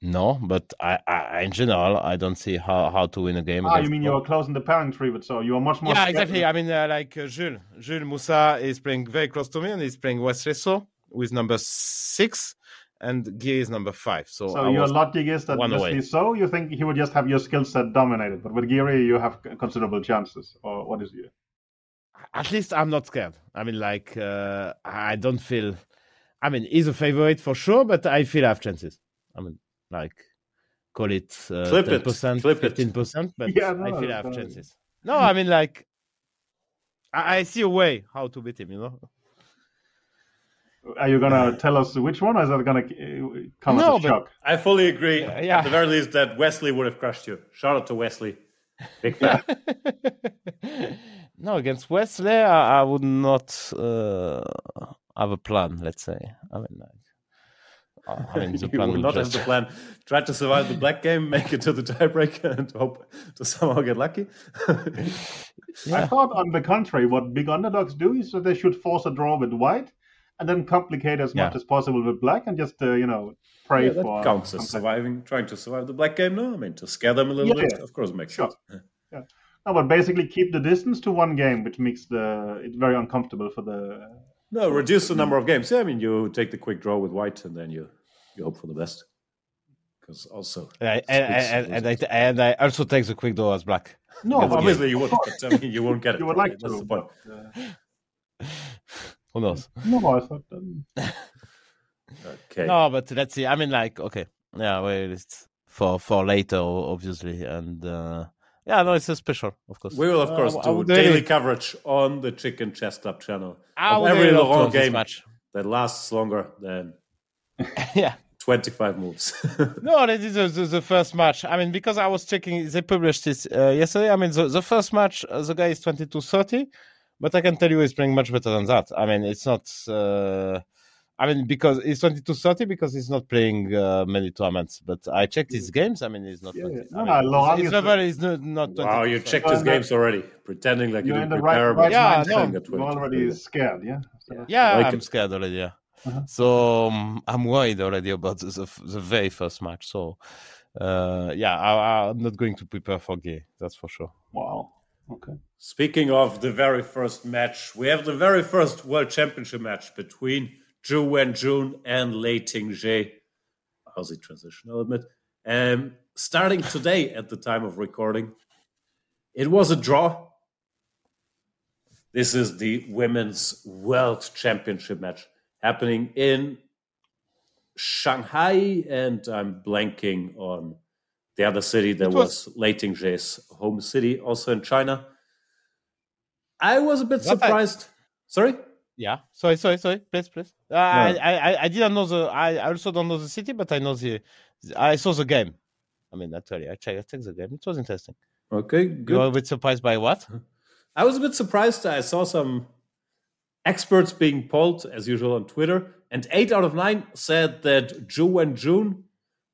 No, but I, I, in general, I don't see how, how to win a game. Ah, you mean you are close in the pairing tree with So. You are much more. Yeah, scared- exactly. I mean, uh, like uh, Jules, Jules Moussard is playing very close to me, and he's playing Wesley So with number six, and Guy is number five. So, So I your was- logic is that one Wesley away. So, you think he would just have your skill set dominated, but with Giri you have considerable chances, or what is it? At least I'm not scared. I mean, like uh, I don't feel. I mean, he's a favorite for sure, but I feel I have chances. I mean, like call it uh, Flip it, 10%, flip 15%, but Yeah, I feel I have chances. No, I mean, like I, I see a way how to beat him. You know. Are you gonna tell us which one, or is that gonna uh, come No, as a shock? I fully agree. Yeah, yeah. At the very least, that Wesley would have crushed you. Shout out to Wesley. Big fan. [LAUGHS] no, against Wesley, I, I would not uh, have a plan. Let's say. I mean, like, uh, I mean, the [LAUGHS] you plan would will not have just the plan. Try to survive the black game, make it to the tiebreaker, and hope to somehow get lucky. I thought, on the contrary, what big underdogs do is that they should force a draw with white, and then complicate as much as possible with black, and just uh, you know pray Yeah, that for counts as surviving, trying to survive the black game. No, I mean to scare them a little Yeah, bit. yeah. Of course, it makes Sure. sense. No, but basically keep the distance to one game, which makes the it's very uncomfortable for the. No, reduce the number of games. Yeah, I mean you take the quick draw with white, and then you you hope for the best. Because also, And I, and, and, and, I, and I also take the quick draw as black. No, Yes, but obviously you would, but [LAUGHS] I mean you won't get [LAUGHS] it. you would like That's to. the point. but, uh, Who knows? no, I thought. Um, Okay. No, but let's see. I mean, like, okay, yeah, well, it's for for later, obviously, and uh, yeah, no, it's a special, of course. We will, of Uh, course, I do daily really- coverage on the Chicken Chess Club channel of every really love Laurent game match. that lasts longer than [LAUGHS] yeah. 25 moves. [LAUGHS] No, this is the, the, the first match. I mean, because I was checking, they published this uh, yesterday. I mean, the, the first match, uh, the guy is 22 30, but I can tell you he's playing much better than that. I mean, it's not. Uh, I mean, because he's 22 30 because he's not playing uh, many tournaments. But I checked his games. I mean, he's not. Yeah, 20, yeah. I No, mean, no, Laurent his, is- level is not, not 22. Wow, you checked his games already, pretending like you You're didn't in the right, prepare. right but Yeah, no. playing at You're already scared, yeah. So- Yeah, Like I'm it. scared already. Yeah. Uh-huh. So um, I'm worried already about the, the very first match. So uh, yeah, I, I'm not going to prepare for Gay. That's for sure. Wow. Okay. Speaking of the very first match, we have the very first World Championship match between Ju Wenjun and Lei Tingjie. How's the transition? I'll admit. Um, starting today at the time of recording, it was a draw. This is the Women's World Championship match happening in Shanghai, and I'm blanking on the other city that It was, was- Lei Tingjie's home city, also in China. I was a bit surprised. Sorry? Yeah. Sorry, sorry, sorry. Please, please. Uh, I, I, I- I didn't know the. I also don't know the city, but I know the. I saw the game. I mean, actually, I checked, I checked the game. It was interesting. Okay, good. You were a bit surprised by what? I was a bit surprised. I saw some experts being polled, as usual, on Twitter, and eight out of nine said that Ju Wenjun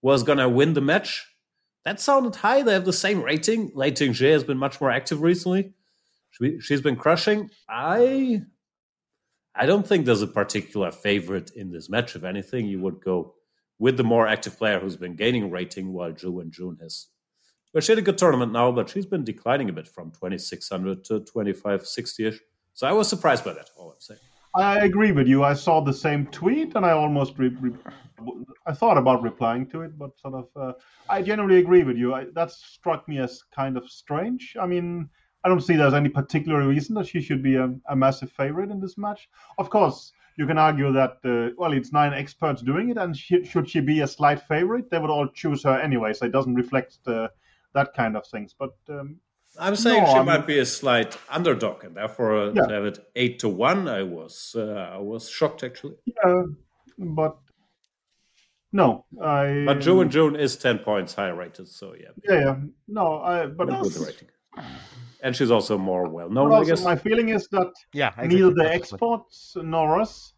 was going to win the match. That sounded high. They have the same rating. Lei Tingjie has been much more active recently. She, she's been crushing. I, I don't think there's a particular favorite in this match. If anything, you would go with the more active player who's been gaining rating, while Ju Wenjun has well, she had a good tournament now, but she's been declining a bit from 2600 to 2560 ish. So I was surprised by that, all I'm saying. I agree with you. I saw the same tweet, and I almost re- re- I thought about replying to it, but sort of uh, I generally agree with you. I, that struck me as kind of strange. I mean, I don't see there's any particular reason that she should be a, a massive favorite in this match. Of course, you can argue that uh, well, it's nine experts doing it, and she, should she be a slight favorite, they would all choose her anyway. So it doesn't reflect uh, that kind of things. But um, I'm saying No, she I might be a slight underdog, and therefore uh, Yeah. to have it eight to one, I was uh, I was shocked actually. yeah, but no, I. But Joe and June is ten points higher rated, so yeah, Yeah, yeah. No, I. But also, the rating. [SIGHS] And she's also more well known, but I also guess. my feeling is that Yeah. neither exactly. the experts nor us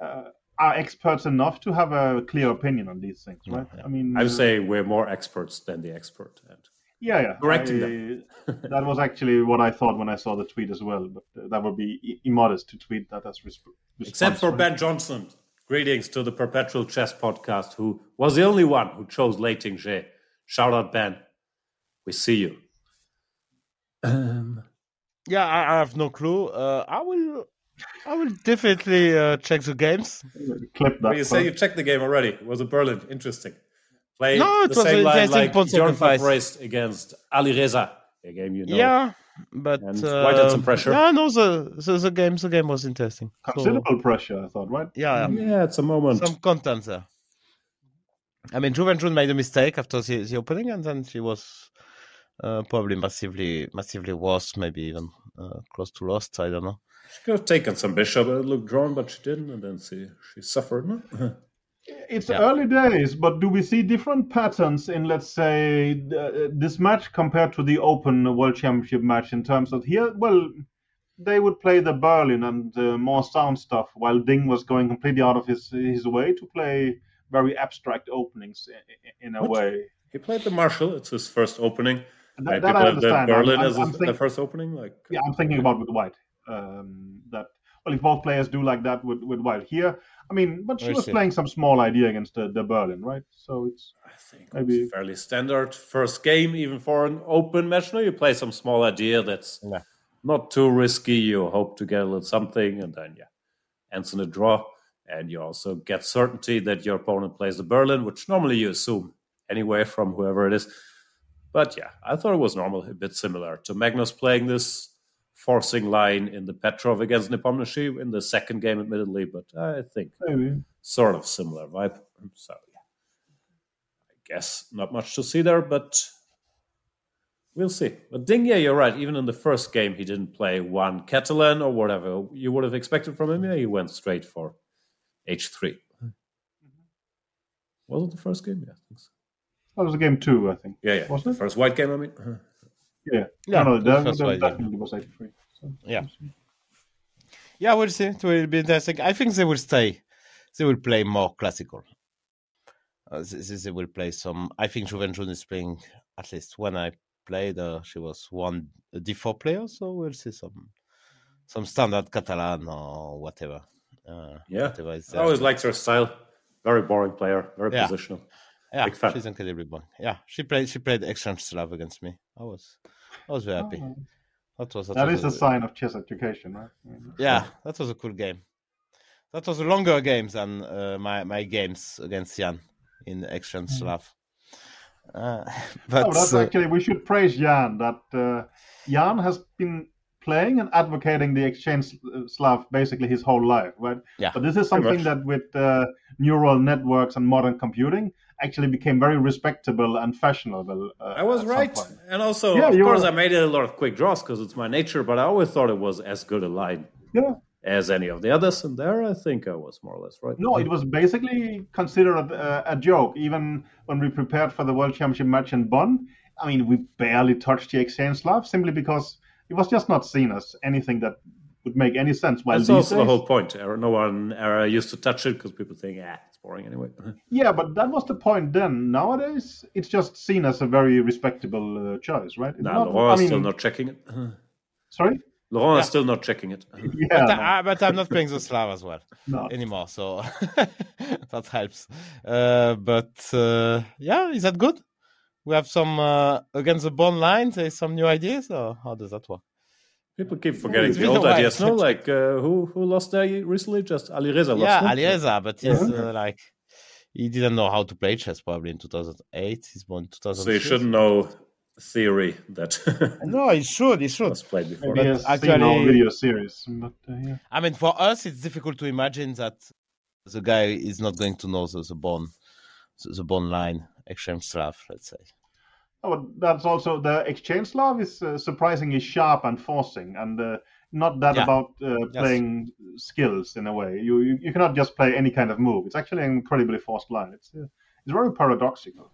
uh, are experts enough to have a clear opinion on these things, right? yeah. I mean, I uh, would say we're more experts than the expert. And yeah, yeah. correcting I- [LAUGHS] that was actually what I thought when I saw the tweet as well, but uh, that would be immodest to tweet that as resp- Except for? Ben Johnson. Greetings to the Perpetual Chess Podcast, who was the only one who chose Lei Tingjie. Shout out, Ben. We see you. Um, Yeah, I, I have no clue. Uh, I will. I will definitely uh, check the games. Clip that. well, you say you checked the game already. It Was it Berlin? Interesting. Play No, it the was same line interesting like point Jordan sacrifice. raced against Ali Reza, a game you know. Yeah, but And uh, White had some pressure. Yeah, no, the the, the game the game was interesting. So, Considerable pressure, I thought, right? yeah, yeah. Yeah, it's a moment. some content there. I mean, Ju Wenjun made a mistake after the, the opening, and then she was uh, probably massively, massively worse, maybe even uh, close to lost. I don't know. She could have taken some bishop. It looked drawn, but she didn't. And then she, she suffered. No? [LAUGHS] It's Yeah. early days, but do we see different patterns in, let's say, th- this match compared to the Open World Championship match in terms of here? Well, they would play the Berlin and uh, more sound stuff, while Ding was going completely out of his his way to play very abstract openings in, in a What? way. he played the Marshall. It's his first opening. And Maybe That, that I the, the understand. Berlin I'm, I'm, I'm think- the first opening. Like yeah, I'm thinking about with White. Um, that well, if both players do like that with, with White here, I mean, but she I was see. playing some small idea against the, the Berlin, right? So it's I think Maybe- was fairly standard first game, even for an open match. No, you play some small idea that's Yeah. not too risky. You hope to get a little something, and then yeah, ends in a draw. And you also get certainty that your opponent plays the Berlin, which normally you assume anyway [LAUGHS] from whoever it is. But yeah, I thought it was normal, a bit similar to Magnus playing this forcing line in the Petrov against Nepomniachtchi in the second game, admittedly, but I think oh, maybe. sort of similar vibe. So yeah, I guess not much to see there, but we'll see. But Ding, yeah, you're right. Even in the first game, he didn't play one Catalan or whatever you would have expected from him. Yeah, he went straight for H3. Mm-hmm. Was it the first game? Yeah, I think so. That was game two, I think. Yeah, yeah. Wasn't it? first white game, I mean. Uh-huh. Yeah. Yeah, no, no, the that, that definitely was 83. So, Yeah. Yeah, we'll see. It will be interesting. I think they will stay. They will play more classical. Uh, they, they will play some. I think Ju Wenjun is playing at least when I played. Uh, she was one D4 player, so we'll see some some standard Catalan or whatever. Uh, Yeah, whatever I always liked her style. Very boring player, very Yeah. positional. Yeah, fan. she's incredibly bon. Yeah, she played. She played exchange Slav against me. I was, I was very happy. Oh, That was that, that was is a sign of chess education, right? Yeah, that was a cool game. That was a longer game than uh, my my games against Jan in exchange Slav. Uh, [LAUGHS] but Oh, that's uh, actually we should praise Jan that uh, Jan has been playing and advocating the exchange uh, Slav basically his whole life, right? Yeah, But this is something that with uh, neural networks and modern computing actually became very respectable and fashionable. Uh, I was right, and also, Yeah, of course, were. I made a lot of quick draws because it's my nature. But I always thought it was as good a line Yeah. as any of the others, and there I think I was more or less right. No, it was basically considered a, a joke. Even when we prepared for the World Championship match in Bonn, I mean, we barely touched the exchange Slav simply because it was just not seen as anything that would make any sense. While That's these also the whole point. Uh, No one uh, used to touch it because people think, ah, it's boring anyway. [LAUGHS] Yeah, but that was the point then. Nowadays, it's just seen as a very respectable uh, choice, right? It's nah, not- Laurent I is mean, still not checking it. [LAUGHS] Sorry? Laurent Yeah. is still not checking it. [LAUGHS] Yeah, but, no, I, but I'm not playing the Slav as well no. anymore, so that helps. Uh, but uh, yeah, is that good? We have some uh, against the Bonn line. There's some new ideas, or how does that work? People keep forgetting the old while. ideas. No, like uh, who who lost there recently? Just Ali Reza lost. yeah, no? Alireza, but he's uh, like he didn't know how to play chess probably in 2008. He's born in 2006. So he shouldn't know theory that [LAUGHS] No, he should. He should. was played before. Maybe But a seen our actually- video series, but uh, yeah. I mean, for us, it's difficult to imagine that the guy is not going to know the, the Bonn, the, the Bonn line, exchange Slav, let's say. Oh, that's also the exchange Slav is uh, surprisingly sharp and forcing, and uh, not that Yeah. about uh, playing skills in a way. You, you you cannot just play any kind of move. It's actually an incredibly forced line. It's uh, it's very paradoxical.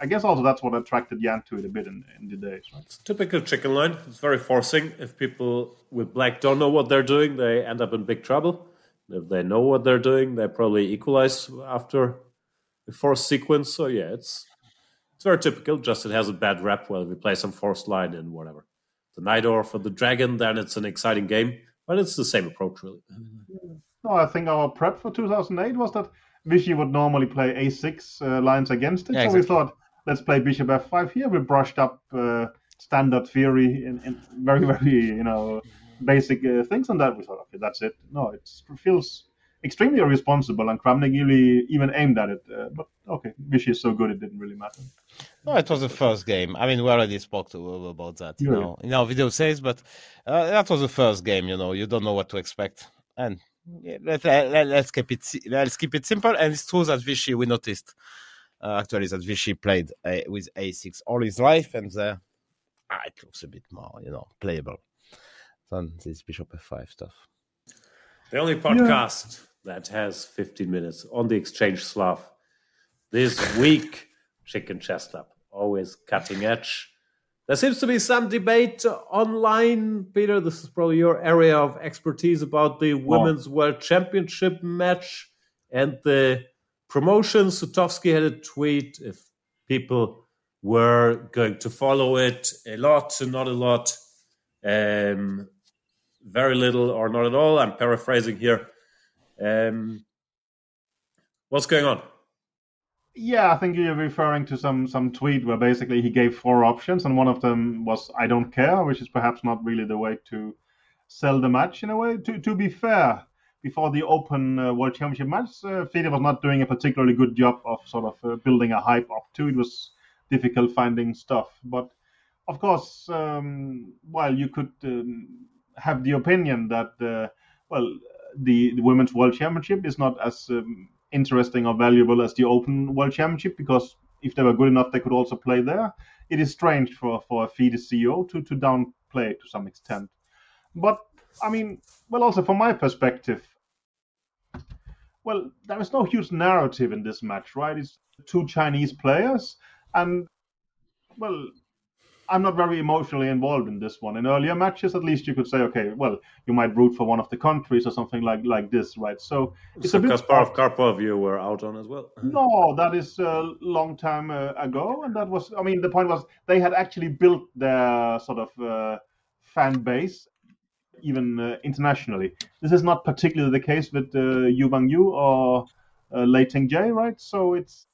I guess also that's what attracted Jan to it a bit in, in the days, right? It's a typical chicken line. It's very forcing. If people with black don't know what they're doing, they end up in big trouble. If they know what they're doing, they probably equalize after the forced sequence. So yeah, it's it's very typical. Just it has a bad rep. Well, we play some forced line and whatever. The knight or for the dragon, then it's an exciting game. But it's the same approach, really. No, I think our prep for 2008 was that Vishy would normally play a6 uh, lines against it. Yeah, so we thought, let's play bishop f5 here. We brushed up uh, standard theory in, in very, [LAUGHS] very, you know, basic uh, things on that. We thought, okay, that's it. No, it feels extremely irresponsible, and Kramnik really even aimed at it. Uh, but okay, Vishy is so good, it didn't really matter. No, it was the first game. I mean, we already spoke to, about that, you Yeah. know, in our video says, but uh, that was the first game. You know, you don't know what to expect, and yeah, let, let, let's keep it let's keep it simple. And it's true that Vishy, we noticed uh, actually that Vishy played a, with A6 all his life, and uh, ah, it looks a bit more, you know, playable than this Bishop F5 stuff. The only podcast that has 15 minutes on the exchange Slav this week, Chicken Chess Club, always cutting edge. There seems to be some debate online, Peter. This is probably your area of expertise about the Women's World Championship match and the promotion. Sutovsky had a tweet if people were going to follow it a lot, not a lot. Um, very little or not at all. I'm paraphrasing here. Um, what's going on? Yeah, I think you're referring to some some tweet where basically he gave four options, and one of them was "I don't care," which is perhaps not really the way to sell the match in a way. To to be fair, before the Open uh, World Championship match, uh, FIDE was not doing a particularly good job of sort of uh, building a hype up to. It was difficult finding stuff, but of course, um, while you could um, have the opinion that uh, well, the, the Women's World Championship is not as um, interesting or valuable as the Open World Championship because if they were good enough, they could also play there. It is strange for for a FIDE CEO to to downplay to some extent. But I mean, well, also from my perspective, well, there is no huge narrative in this match, right? It's two Chinese players, and well, I'm not very emotionally involved in this one. In earlier matches, at least you could say, okay, well, you might root for one of the countries or something like like this, right? So it's so a bit Kasparov Karpov you were out on as well. [LAUGHS] No, that is a long time uh, ago, and that was, I mean, the point was they had actually built their sort of uh, fan base even uh, internationally. This is not particularly the case with uh, Ju Wenjun or uh, Lei Tingjie, right? So it's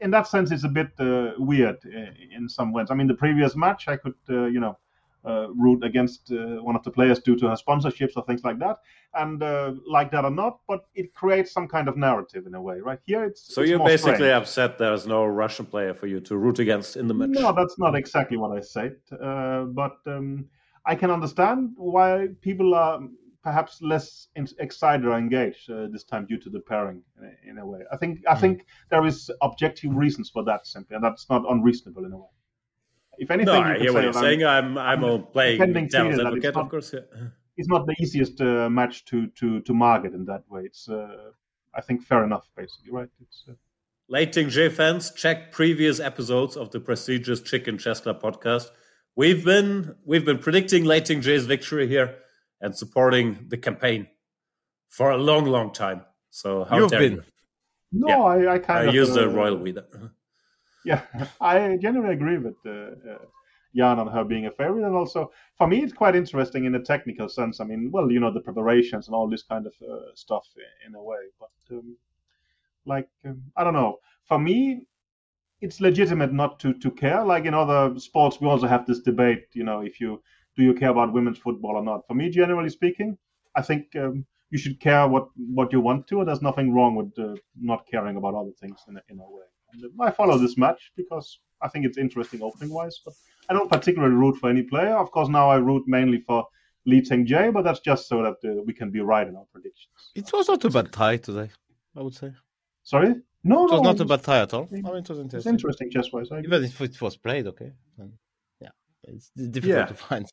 in that sense, it's a bit uh, weird uh, in some ways. I mean, the previous match, I could, uh, you know, uh, root against uh, one of the players due to her sponsorships or things like that, and uh, like that or not, but it creates some kind of narrative in a way, right? Here, it's so it's you're basically strange. upset there's no Russian player for you to root against in the match. No, that's not exactly what I said, but um, I can understand why people are perhaps less excited or engaged uh, this time due to the pairing in, in a way. I think I mm. think there is objective reasons for that simply, and that's not unreasonable in a way. If anything, no, I hear what you're saying. I'm I'm, I'm [LAUGHS] playing devil's advocate, not, of course. Yeah. [LAUGHS] It's not the easiest uh, match to to to market in that way. It's uh, I think fair enough, basically, right? It's. Uh, Jie fans, check previous episodes of the prestigious Chicken Chess podcast. We've been we've been predicting Lei J's victory here and supporting the campaign for a long, long time. So how You've dare been. you? No, yeah. I, I kind I of use the uh, royal we Yeah, [LAUGHS] I generally agree with uh, uh, Jan on her being a favorite, and also for me, it's quite interesting in a technical sense. I mean, well, you know, the preparations and all this kind of uh, stuff in a way, but um, like um, I don't know. For me, it's legitimate not to to care. Like in other sports, we also have this debate. You know, if you do you care about women's football or not? For me, generally speaking, I think um, you should care what, what you want to, and there's nothing wrong with uh, not caring about other things in a, in a way. And uh, I follow this match because I think it's interesting opening wise, but I don't particularly root for any player. Of course, now I root mainly for Lei Tingjie, but that's just so that uh, we can be right in our predictions. It was not a bad tie today, I would say. Sorry? No, it was no, not a bad tie at all. I mean, it was interesting. It's interesting chess wise. Even if it was played, okay. It's difficult yeah. to [LAUGHS] find.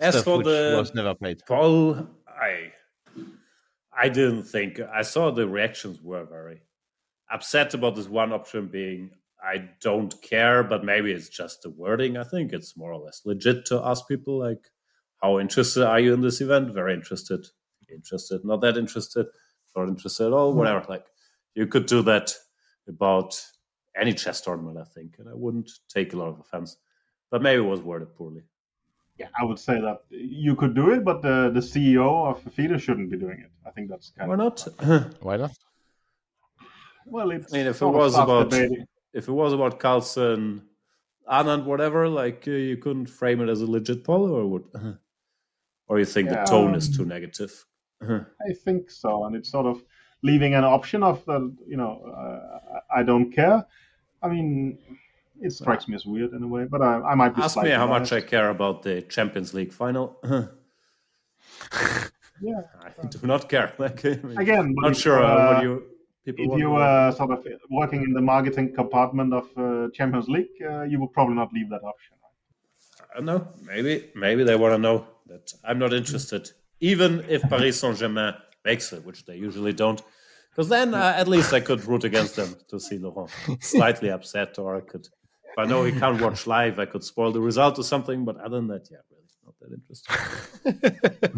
As for the was never played. Paul, I I didn't think I saw the reactions were very upset about this one option being I don't care, but maybe it's just the wording. I think it's more or less legit to ask people like, how interested are you in this event? Very interested, interested, not that interested, not interested at all, hmm. whatever. Like you could do that about any chess tournament, I think, and I wouldn't take a lot of offense but maybe it was worded poorly. Yeah, I would say that you could do it, but the the CEO of FIDE shouldn't be doing it. I think that's kind of Why of not? [LAUGHS] Why not? Well, it's. I mean, if it was about debating. if it was about Carlsen, Anand, whatever, like uh, you couldn't frame it as a legit poll, or would, [LAUGHS] or you think yeah, the tone um, is too negative? I think so, and it's sort of leaving an option of the, you know, uh, I don't care. I mean, it strikes me as weird in a way, but I, I might be. Ask me how much I care about the Champions League final. [LAUGHS] yeah, [LAUGHS] I do not care. [LAUGHS] Like, I mean, Again, not sure uh, what you people. If you were uh, sort of working in the marketing compartment of uh, Champions League, uh, you would probably not leave that option. I don't know. Maybe, maybe they want to know that I'm not interested, even if Paris Saint Germain makes it, which they usually don't. Because then uh, at least I could root against them to see Laurent slightly upset, or I could I know he can't watch live, I could spoil the result or something. But other than that, yeah, really not that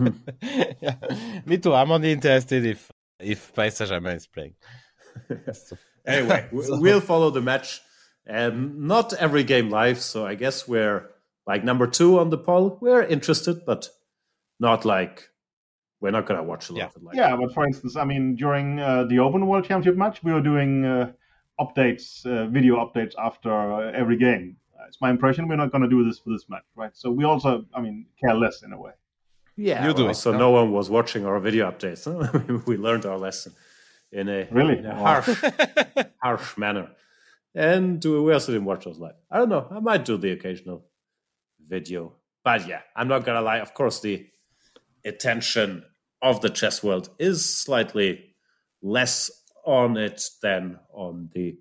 interesting. [LAUGHS] yeah. Me too. I'm only interested if if Paris Saint Germain is playing. [LAUGHS] so. Anyway, [LAUGHS] so. we'll follow the match. and not every game live, so I guess we're like number two on the poll. We're interested, but not like we're not going to watch a lot yeah. of it. Like yeah, but for instance, I mean, during uh, the Open World Championship match, we were doing. Uh, updates, uh, video updates after uh, every game. Uh, it's my impression we're not going to do this for this match, right? So we also, I mean, care less in a way. Yeah, you do. so no? no one was watching our video updates. [LAUGHS] we learned our lesson in a really in a harsh, [LAUGHS] harsh manner. And we also didn't watch those live. I don't know. I might do the occasional video, but yeah, I'm not gonna lie. Of course, the attention of the chess world is slightly less on it than on the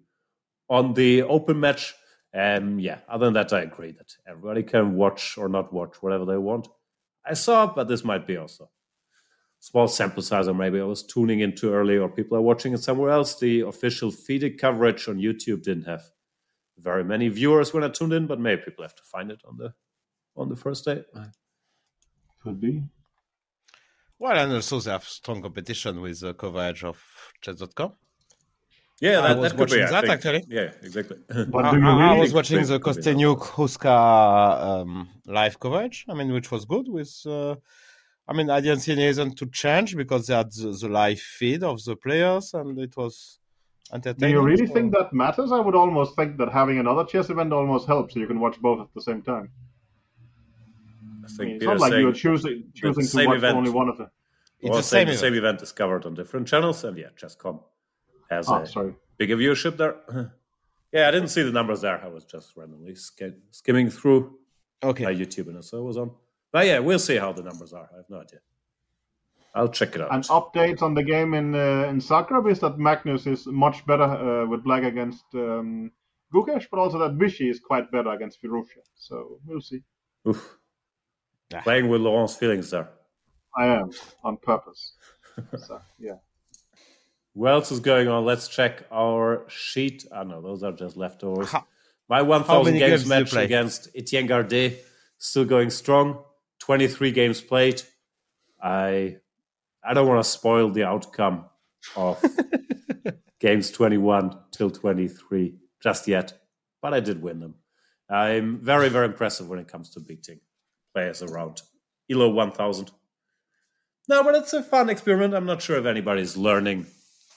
on the open match. Um, yeah, other than that, I agree that everybody can watch or not watch whatever they want. I saw, but this might be also small sample size, or maybe I was tuning in too early, or people are watching it somewhere else. The official FIDE coverage on YouTube didn't have very many viewers when I tuned in, but maybe people have to find it on the on the first day. Could be. Well, and also they have strong competition with the coverage of chess.com. Yeah, I was that could be. watching I that, think. actually. Yeah, exactly. But I, [LAUGHS] do you I- I was watching the it could Huska um, live coverage. I mean, which was good. With, uh, I mean, I didn't see any reason to change because they had the, the live feed of the players, and it was entertaining. Do you really so- think that matters? I would almost think that having another chess event almost helps, so you can watch both at the same time. I I mean, it's not like saying you're choosing choosing to watch event. only one of them. It's well, the same, same. same event. event is covered on different channels, and yeah, Chess.com has Oh, a sorry. bigger viewership there. [LAUGHS] Yeah, I didn't see the numbers there. I was just randomly sk- skimming through Okay. my YouTube, and so it was on. But yeah, we'll see how the numbers are. I have no idea. I'll check it out. And updates on the game in uh, in Zagreb is that Magnus is much better uh, with black against um, Gukesh, but also that Vishy is quite better against Firouzja. So we'll see. Oof. Playing with Laurent's feelings there. I am on purpose. so yeah. [LAUGHS] What else is going on? Let's check our sheet. Ah, no, those are just leftovers. How- My 1000 games, games match against Etienne Gardet still going strong. 23 games played. I I don't want to spoil the outcome of [LAUGHS] games 21 till 23 just yet, but I did win them. I'm very, very impressive when it comes to beating players around Elo 1000. No, but it's a fun experiment. I'm not sure if anybody's learning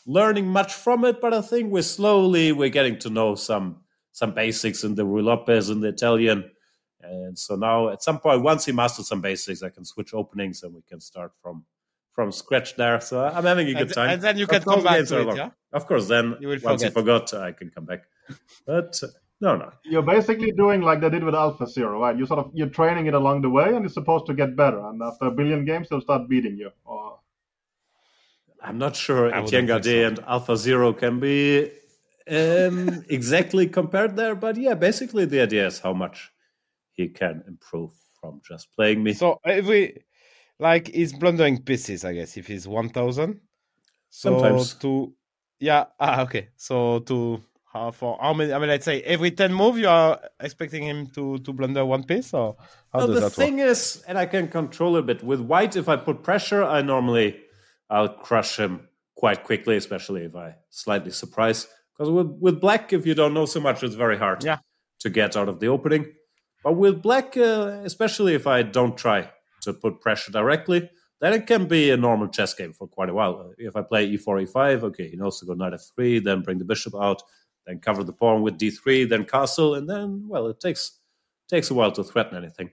learning much from it, but I think we're slowly we're getting to know some some basics in the Ruy Lopez and the Italian. And so now at some point, once he masters some basics, I can switch openings and we can start from from scratch there. So I'm having a good And, time. and then you can come back to it, yeah? Of course, then You will once you forget. forgot, I can come back. But no, no. You're basically doing like they did with Alpha Zero, right? You sort of you're training it along the way, and it's supposed to get better. And after a billion games, they'll start beating you. Or I'm not sure Etienne wouldn't think Gardet so. and Alpha Zero can be um, [LAUGHS] exactly compared there, but yeah, basically the idea is how much he can improve from just playing me. So if we like he's blundering pieces, I guess, if he's one thousand. So Sometimes. to yeah, ah, okay. So to how for how many? I mean, let's say every ten move, you are expecting him to to blunder one piece, or how Well, does the that thing is, and I can control a bit with white. If I put pressure, I normally I'll crush him quite quickly, especially if I slightly surprise. Because with with black, if you don't know so much, it's very hard Yeah. to get out of the opening. But with black, uh, especially if I don't try to put pressure directly, then it can be a normal chess game for quite a while. If I play e4, e5, okay, he knows to go knight f3, then bring the bishop out, then cover the pawn with d3, then castle, and then well, it takes takes a while to threaten anything.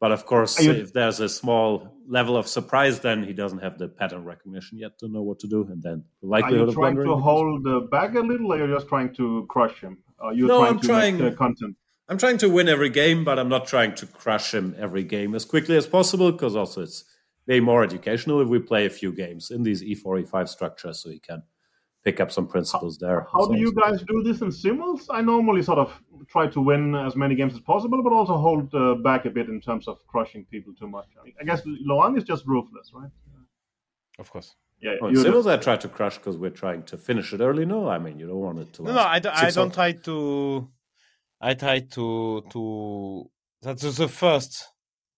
But of course, you- if there's a small level of surprise, then he doesn't have the pattern recognition yet to know what to do, and then the are you trying to hold uh, back a little, or you're just trying to crush him? Are you No, trying I'm to trying- make the content? I'm trying to win every game, but I'm not trying to crush him every game as quickly as possible because also it's way more educational if we play a few games in these E e4, e5 structures so he can pick up some principles there. How do you guys do this in simuls? I normally sort of try to win as many games as possible, but also hold uh, back a bit in terms of crushing people too much. I, mean, I guess Laurent is just ruthless, right? of course. Yeah, in you I try to crush because we're trying to finish it early. No, I mean, you don't want it to No, last no, I don't. I don't hours. try to. I try to to. That's the first.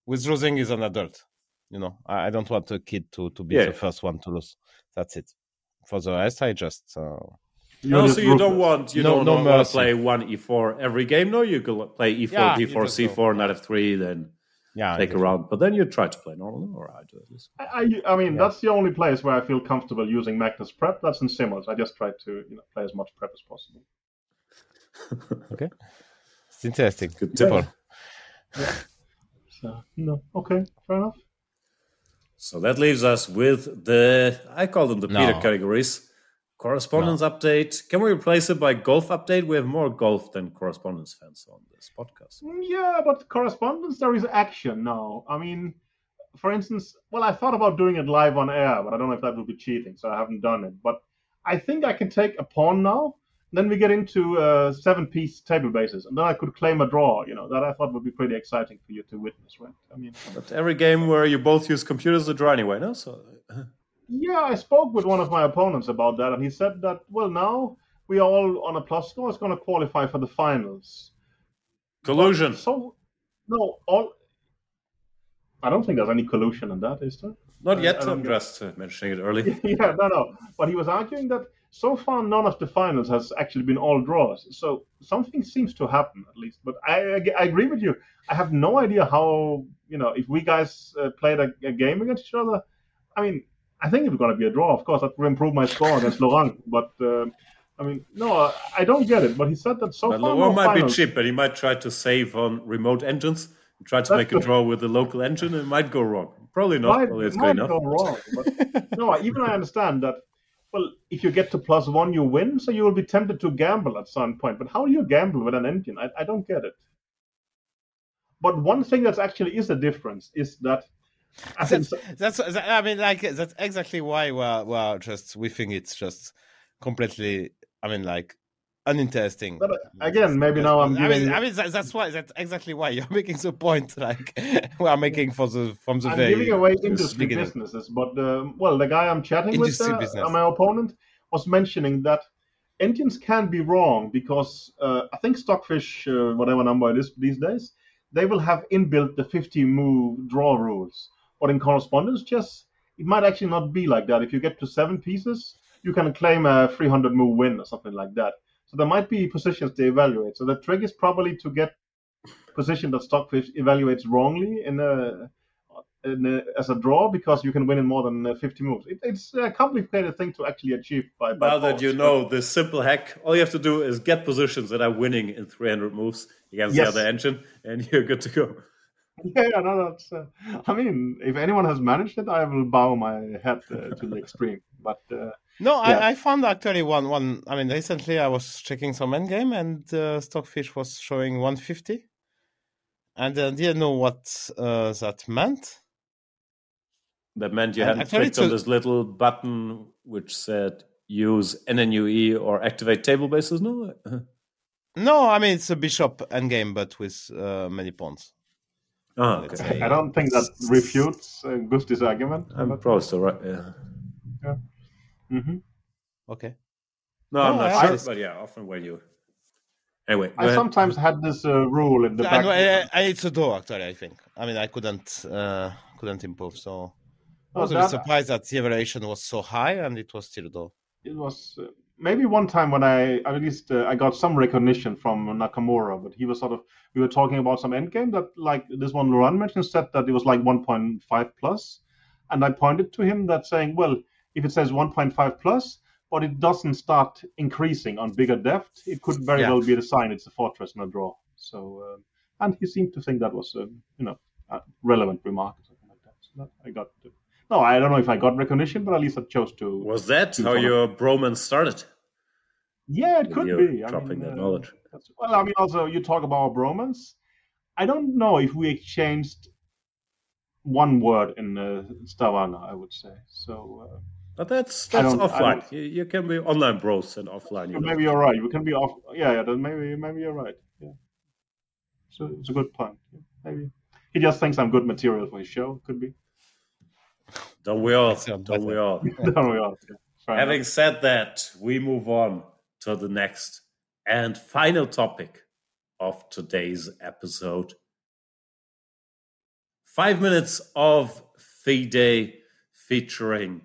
With losing is an adult. You know, I, I don't want a kid to to be Yeah. the first one to lose. That's it. For the rest, I just. Uh, you're No, so you don't want you No- don't no want to play one e4 every game. No, you could play e4, yeah, d4, c4, knight f3, then yeah. take a round. But then you try to play normal, or I do at least. I, I, I mean, that's the only place where I feel comfortable using Magnus Prep. That's in simuls. I just try to you know, play as much prep as possible. [LAUGHS] Okay, it's interesting. Good tip. Simple. So, no, okay, fair enough. So that leaves us with the I call them the No. Peter categories. Correspondence update. Can we replace it by golf update? We have more golf than correspondence fans on this podcast. Mm, Yeah, but correspondence, there is action now. I mean, for instance, well, I thought about doing it live on air, but I don't know if that would be cheating, so I haven't done it. But I think I can take a pawn now. Then we get into uh, seven-piece table bases, and then I could claim a draw. You know that I thought would be pretty exciting for you to witness, right? I mean, But every game where you both use computers to draw anyway, no? So yeah, I spoke with one of my opponents about that, and he said that well, now we all on a plus score is going to qualify for the finals. Collusion. But so no, all. I don't think there's any collusion in that, is there? Not I- yet. I I'm just uh, mentioning it early. [LAUGHS] yeah, no, no. But he was arguing that so far none of the finals has actually been all draws. So something seems to happen at least. But I, I, I agree with you. I have no idea how you know if we guys uh, played a, a game against each other. I mean, I think it's going to be a draw. Of course, that will improve my score against Laurent. But uh, I mean, no, I don't get it. But he said that so but far no Laurent might be finals. cheap, but he might try to save on remote engines. Try to That's make a draw with the local engine, and it might go wrong. Probably not. might, Probably it's might enough. go wrong. But no, even I [LAUGHS] understand that. Well, if you get to plus one, you win, so you will be tempted to gamble at some point. But how do you gamble with an engine? I, I don't get it. But one thing that actually is a difference is that I That's, that's I mean like that's exactly why we're, we're just we think it's just completely I mean like uninteresting. But, uh, again, maybe now I'm I mean, I mean that, that's why that's exactly why you're [LAUGHS] making the point like [LAUGHS] we are making for the from the I'm very giving away industry beginning. businesses, but uh, well, the guy I'm chatting Industry with, uh, my opponent, was mentioning that engines can be wrong because uh, I think Stockfish, uh, whatever number it is these days, they will have inbuilt the 50 move draw rules. But in correspondence chess, it might actually not be like that. If you get to seven pieces, you can claim a 300 move win or something like that. So there might be positions they evaluate. So the trick is probably to get position that Stockfish evaluates wrongly in a, in a as a draw because you can win in more than uh, 50 moves. It, it's a complicated thing to actually achieve by. by Now that you know this simple hack, all you have to do is get positions that are winning in 300 moves against Yes. the other engine, and you're good to go. Yeah, [LAUGHS] yeah, no, that's. Uh, I mean, if anyone has managed it, I will bow my head uh, to the extreme. But uh, No, Yeah. I, I found actually one one. I mean, recently I was checking some endgame and uh, Stockfish was showing 150, and I didn't know what uh, that meant. That meant you And hadn't actually clicked on to- this little button which said use NNUE or activate table bases. No, [LAUGHS] No, I mean it's a bishop endgame, but with uh, many pawns. oh, okay. say- I don't think that refutes uh, Gusti's argument. I'm but, probably still right. Yeah. Mhm. Okay. No, I'm not I- sure, but yeah, often when you. Anyway, I ahead. sometimes had this uh, rule in the I, back. know, I, I, it's a draw actually. I think. I mean, I couldn't uh, couldn't improve, so I Oh, was a bit that- surprised that the evaluation was so high and it was still a draw. it was uh, maybe one time when I at least uh, I got some recognition from Nakamura, but he was sort of we were talking about some endgame that like this one Laurent mentioned said that it was like 1.5 plus, and I pointed to him that saying, well, if it says 1.5 plus, but it doesn't start increasing on bigger depth, it could very Yeah. well be the sign it's a fortress and a draw. So, uh, and he seemed to think that was a you know a relevant remark or something like that. So that I got. To... no, I don't know if I got recognition, but at least I chose to. Was that how your bromance started? Yeah, it could You're be. I dropping mean, that uh, knowledge. well, I mean, also you talk about bromance. I don't know if we exchanged one word in uh, Stavanger. I would say so. Uh, But that's that's don't- offline. You, you can be online bros and offline. You so know. maybe you're right. We can be off. Yeah, yeah. Then maybe, maybe you're right. Yeah. So it's a good point. Maybe he just thinks I'm good material for his show. Could be. Don't we all? Sounds Don't we all? [LAUGHS] Don't we all? Yeah, Having enough. said that, we move on to the next and final topic of today's episode. Five minutes of FIDE featuring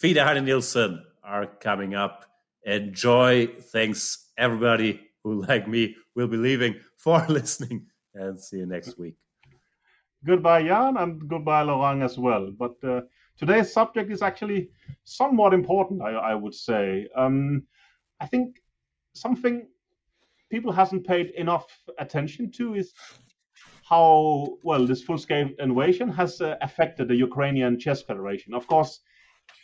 FIDE Heine Nielsen are coming up. Enjoy. Thanks, everybody who, like me, will be leaving for [LAUGHS] listening. And see you next week. goodbye Jan and goodbye Laurent as well. But uh, today's subject is actually somewhat important, I, I would say. Um, I think something people hasn't paid enough attention to is how well this full-scale invasion has uh, affected the Ukrainian Chess Federation. Of course,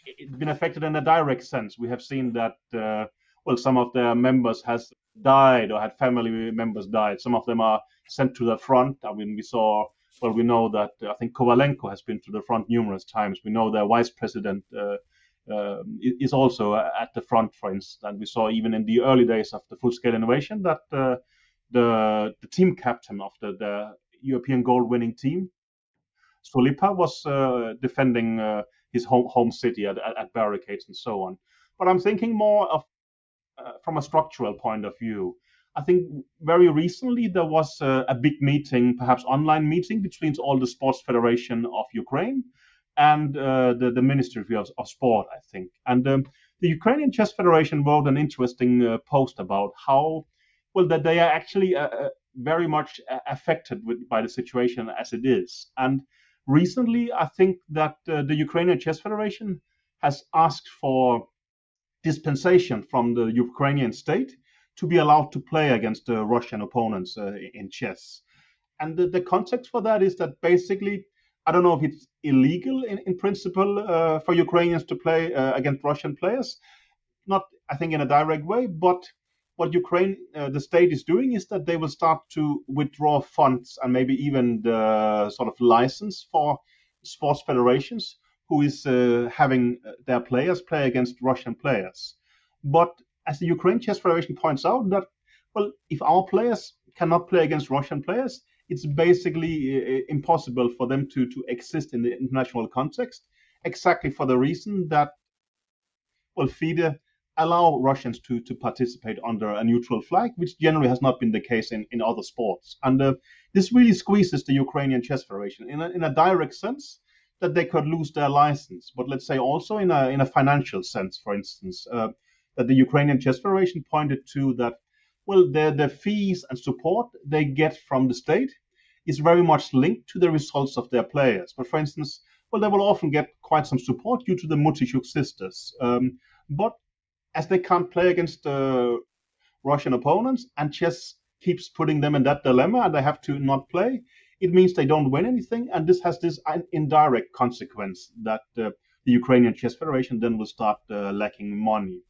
it's been affected in a direct sense. We have seen that uh, well, some of their members has died or had family members died. Some of them are sent to the front. I mean, we saw well, we know that uh, I think Kovalenko has been to the front numerous times. We know their vice president uh, uh, is also uh, at the front, for instance. And we saw even in the early days of the full-scale innovation that uh, the the team captain of the, the European gold-winning team, Sulypa, was defending his home home city at, at, at barricades and so on. But I'm thinking more of uh, from a structural point of view. I think very recently there was a, a, big meeting, perhaps online meeting between all the sports federation of Ukraine and uh, the, the Ministry of, of, Sport, I think. And um, the Ukrainian Chess Federation wrote an interesting uh, post about how, well, that they are actually uh, uh very much uh, affected with, by the situation as it is. And recently, I think that uh, the Ukrainian Chess Federation has asked for dispensation from the Ukrainian state to be allowed to play against the Russian opponents uh, in chess. And the, the, context for that is that basically, I don't know if it's illegal in, in principle uh, for Ukrainians to play uh, against Russian players, not I think in a direct way, but what Ukraine, uh, the state is doing is that they will start to withdraw funds and maybe even the sort of license for sports federations who is uh, having uh, their players play against Russian players. But as the Ukraine Chess Federation points out, that well, if our players cannot play against Russian players, it's basically uh, impossible for them to to exist in the international context. Exactly for the reason that well, FIDE allow Russians to to participate under a neutral flag, which generally has not been the case in, in other sports. And uh, this really squeezes the Ukrainian Chess Federation in a, in a direct sense that they could lose their license. But let's say also in a in a financial sense, for instance, uh, that the Ukrainian Chess Federation pointed to that well, the the fees and support they get from the state is very much linked to the results of their players. But for instance, well, they will often get quite some support due to the Muzychuk sisters. Um, but as they can't play against uh, Russian opponents, and chess keeps putting them in that dilemma, and they have to not play, it means they don't win anything, and this has this indirect consequence that uh, the Ukrainian Chess Federation then will start uh, lacking money.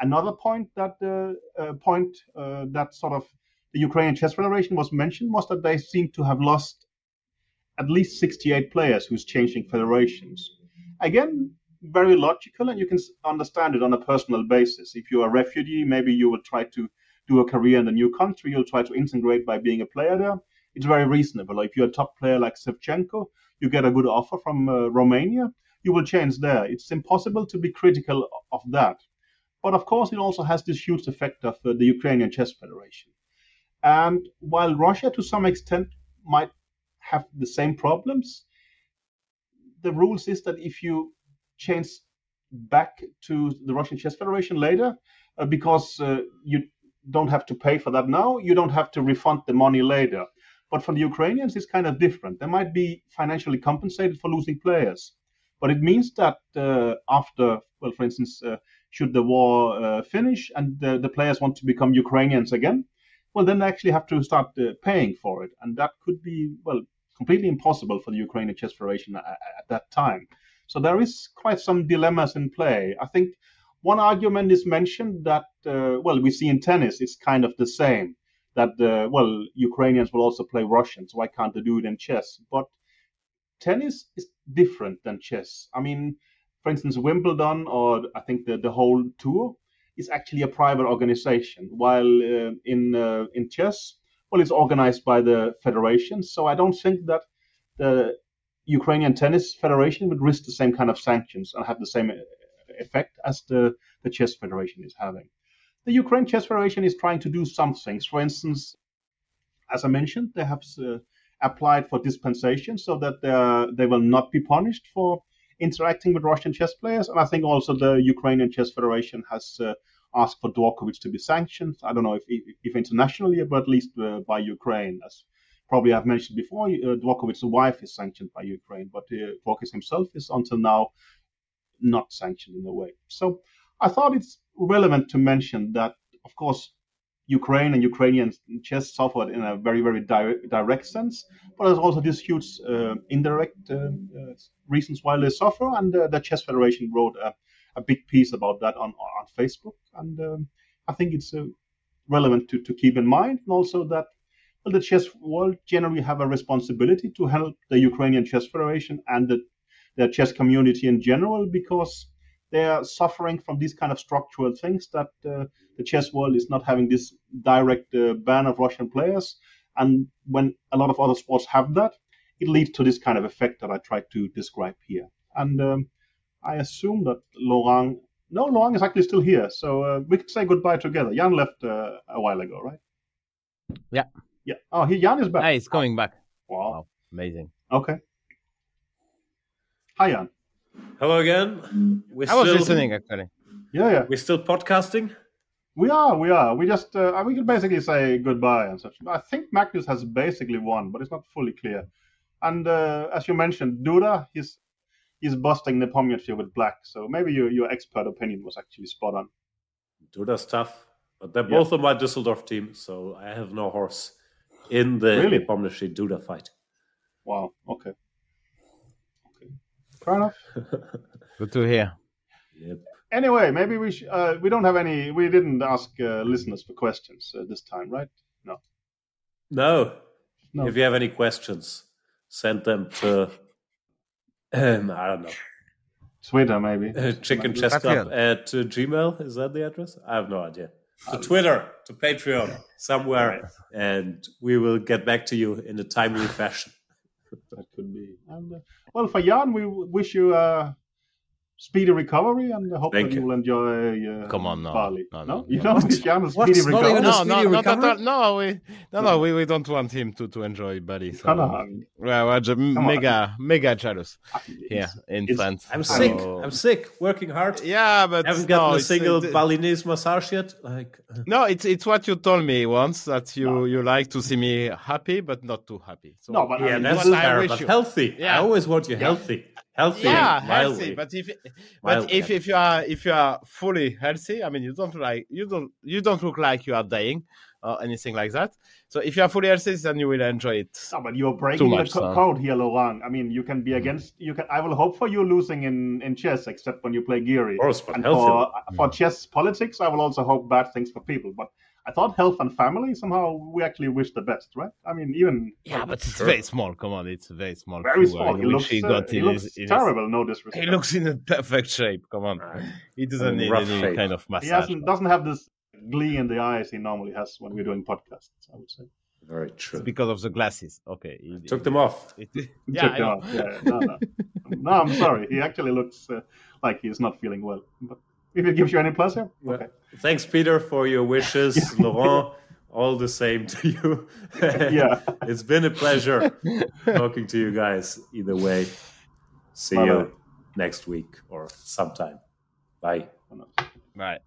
Another point that uh, uh point uh, that sort of the Ukrainian Chess Federation was mentioned was that they seem to have lost at least 68 players who's changing federations. Again, very logical, and you can understand it on a personal basis. If you're a refugee, maybe you will try to do a career in a new country. You'll try to integrate by being a player there it's very reasonable. If you're a top player like Shevchenko, you get a good offer from uh, Romania, you will change there. It's impossible to be critical of that. But of course, it also has this huge effect of uh, the Ukrainian Chess Federation. And while Russia, to some extent, might have the same problems, the rules is that if you change back to the Russian Chess Federation later, uh, because uh, you don't have to pay for that now, you don't have to refund the money later. But for the Ukrainians, it's kind of different. They might be financially compensated for losing players, but it means that uh, after, well, for instance, uh, should the war uh, finish and the, the, players want to become Ukrainians again, well, then they actually have to start uh, paying for it, and that could be, well, completely impossible for the Ukrainian Chess Federation at, at that time. So there is quite some dilemmas in play. I think one argument is mentioned that, uh, well, we see in tennis, it's kind of the same that uh, well Ukrainians will also play Russians. Why can't they do it in chess? But tennis is different than chess. I mean, for instance, Wimbledon or I think the the whole tour is actually a private organization, while uh, in uh, in chess, well, it's organized by the federation. So I don't think that the Ukrainian Tennis Federation would risk the same kind of sanctions and have the same uh, effect as the the chess federation is having the Ukraine Chess Federation is trying to do some things. For instance, as I mentioned, they have uh, applied for dispensation so that they will not be punished for interacting with Russian chess players. And I think also the Ukrainian Chess Federation has uh, asked for Dvorkovich to be sanctioned. I don't know if, if internationally, but at least uh, by Ukraine. As probably I've mentioned before, uh, wife is sanctioned by Ukraine, but uh, himself is until now not sanctioned in a way. So I thought it's relevant to mention that, of course, Ukraine and Ukrainian chess suffered in a very, very direct, direct sense, but there's also this huge uh, indirect uh, uh, reasons why they suffer. And uh, the Chess Federation wrote a, a, big piece about that on, on Facebook. And um, I think it's uh, relevant to, to keep in mind. And also that well, the chess world generally have a responsibility to help the Ukrainian Chess Federation and the, the chess community in general because they are suffering from these kind of structural things that uh, the chess world is not having this direct uh, ban of Russian players. And when a lot of other sports have that, it leads to this kind of effect that I tried to describe here. And um, I assume that Laurent no, Laurent is actually still here, so uh, we can say goodbye together. Jan left uh, a while ago, right? Yeah. Yeah. Oh, he Jan is back. Ah, he's coming back. Wow. Wow, amazing. Okay. Hi, Jan. Hello again. We're I was still, listening actually. Yeah, yeah. We're still podcasting. We are, we are. We just, uh, we can basically say goodbye and such. I think Magnus has basically won, but it's not fully clear. And uh, as you mentioned, Duda, he's he's busting Nepomniachtchi with black. So maybe your your expert opinion was actually spot on. Duda's tough, but they're Yeah. both on my Düsseldorf team, so I have no horse in the Really? Nepomniachtchi Duda fight. Wow. Okay. Okay. Fair enough. [LAUGHS] Good to hear. Yep. Anyway, maybe we sh- uh, we don't have any. We didn't ask uh, listeners for questions uh, this time, right? No. No. If you have any questions, send them to um, [CLEARS THROAT] I don't know Twitter, maybe. uh, Chicken Chess Club at uh, Gmail. Is that the address? I have no idea. To Twitter, to Patreon, somewhere, and we will get back to you in a timely fashion. That could be. And uh, well, for Jan, we wish you a speedy recovery and I hope Thank that you. you will enjoy. Uh, Come on, no. Bali. No, no, you no. don't What? wish Jan a What? speedy not recovery. even No, no, speedy no, recovery? no, no, we, no, no, we, we don't want him to, to enjoy Buddy. So Come on. we're, we're just on. mega, mega jealous here in it's- France. I'm So- sick. I'm sick. Working hard. Yeah, but haven't no, a single it- Balinese massage yet. Like, uh, No, it's it's what you told me once that you No. you like to see me happy, but not too happy. So No, but I yeah, mean, that's I fair, wish but you. healthy. I always want you healthy, healthy, yeah, and healthy. mildly. But if but Mildly if if you are if you are fully healthy, I mean, you don't like you don't you don't look like you are dying or anything like that. So if you are fully healthy, then you will enjoy it. No, but you're breaking much, the co- so. code here, Laurent. I mean, you can be mm. against. You can. I will hope for you losing in in chess, except when you play Giri. Of course, but And healthy. for mm. for chess politics, I will also hope bad things for people. But I thought health and family somehow we actually wish the best, right? I mean, even Yeah, but it's Sure. very small. Come on, it's very small. very figure small. in He looks, he uh, got he in looks his- in his- terrible. No disrespect. He looks in a perfect shape. Come on, [LAUGHS] he doesn't in need any shape. kind of He massage. hasn't doesn't have this glee in the eyes he normally has when we're doing podcasts. I would say. Very true. It's because of the glasses. Okay, he- Took them off. it- [LAUGHS] yeah, took I it know. off. Yeah, no, no, no. I'm sorry. He actually looks uh, like he's not feeling well. But if it gives you any pleasure, Well, okay. Thanks, Peter, for your wishes. [LAUGHS] Laurent, all the same to you. [LAUGHS] Yeah. it's been a pleasure talking to you guys. Either way, see Bye-bye. you next week or sometime. Bye. Right.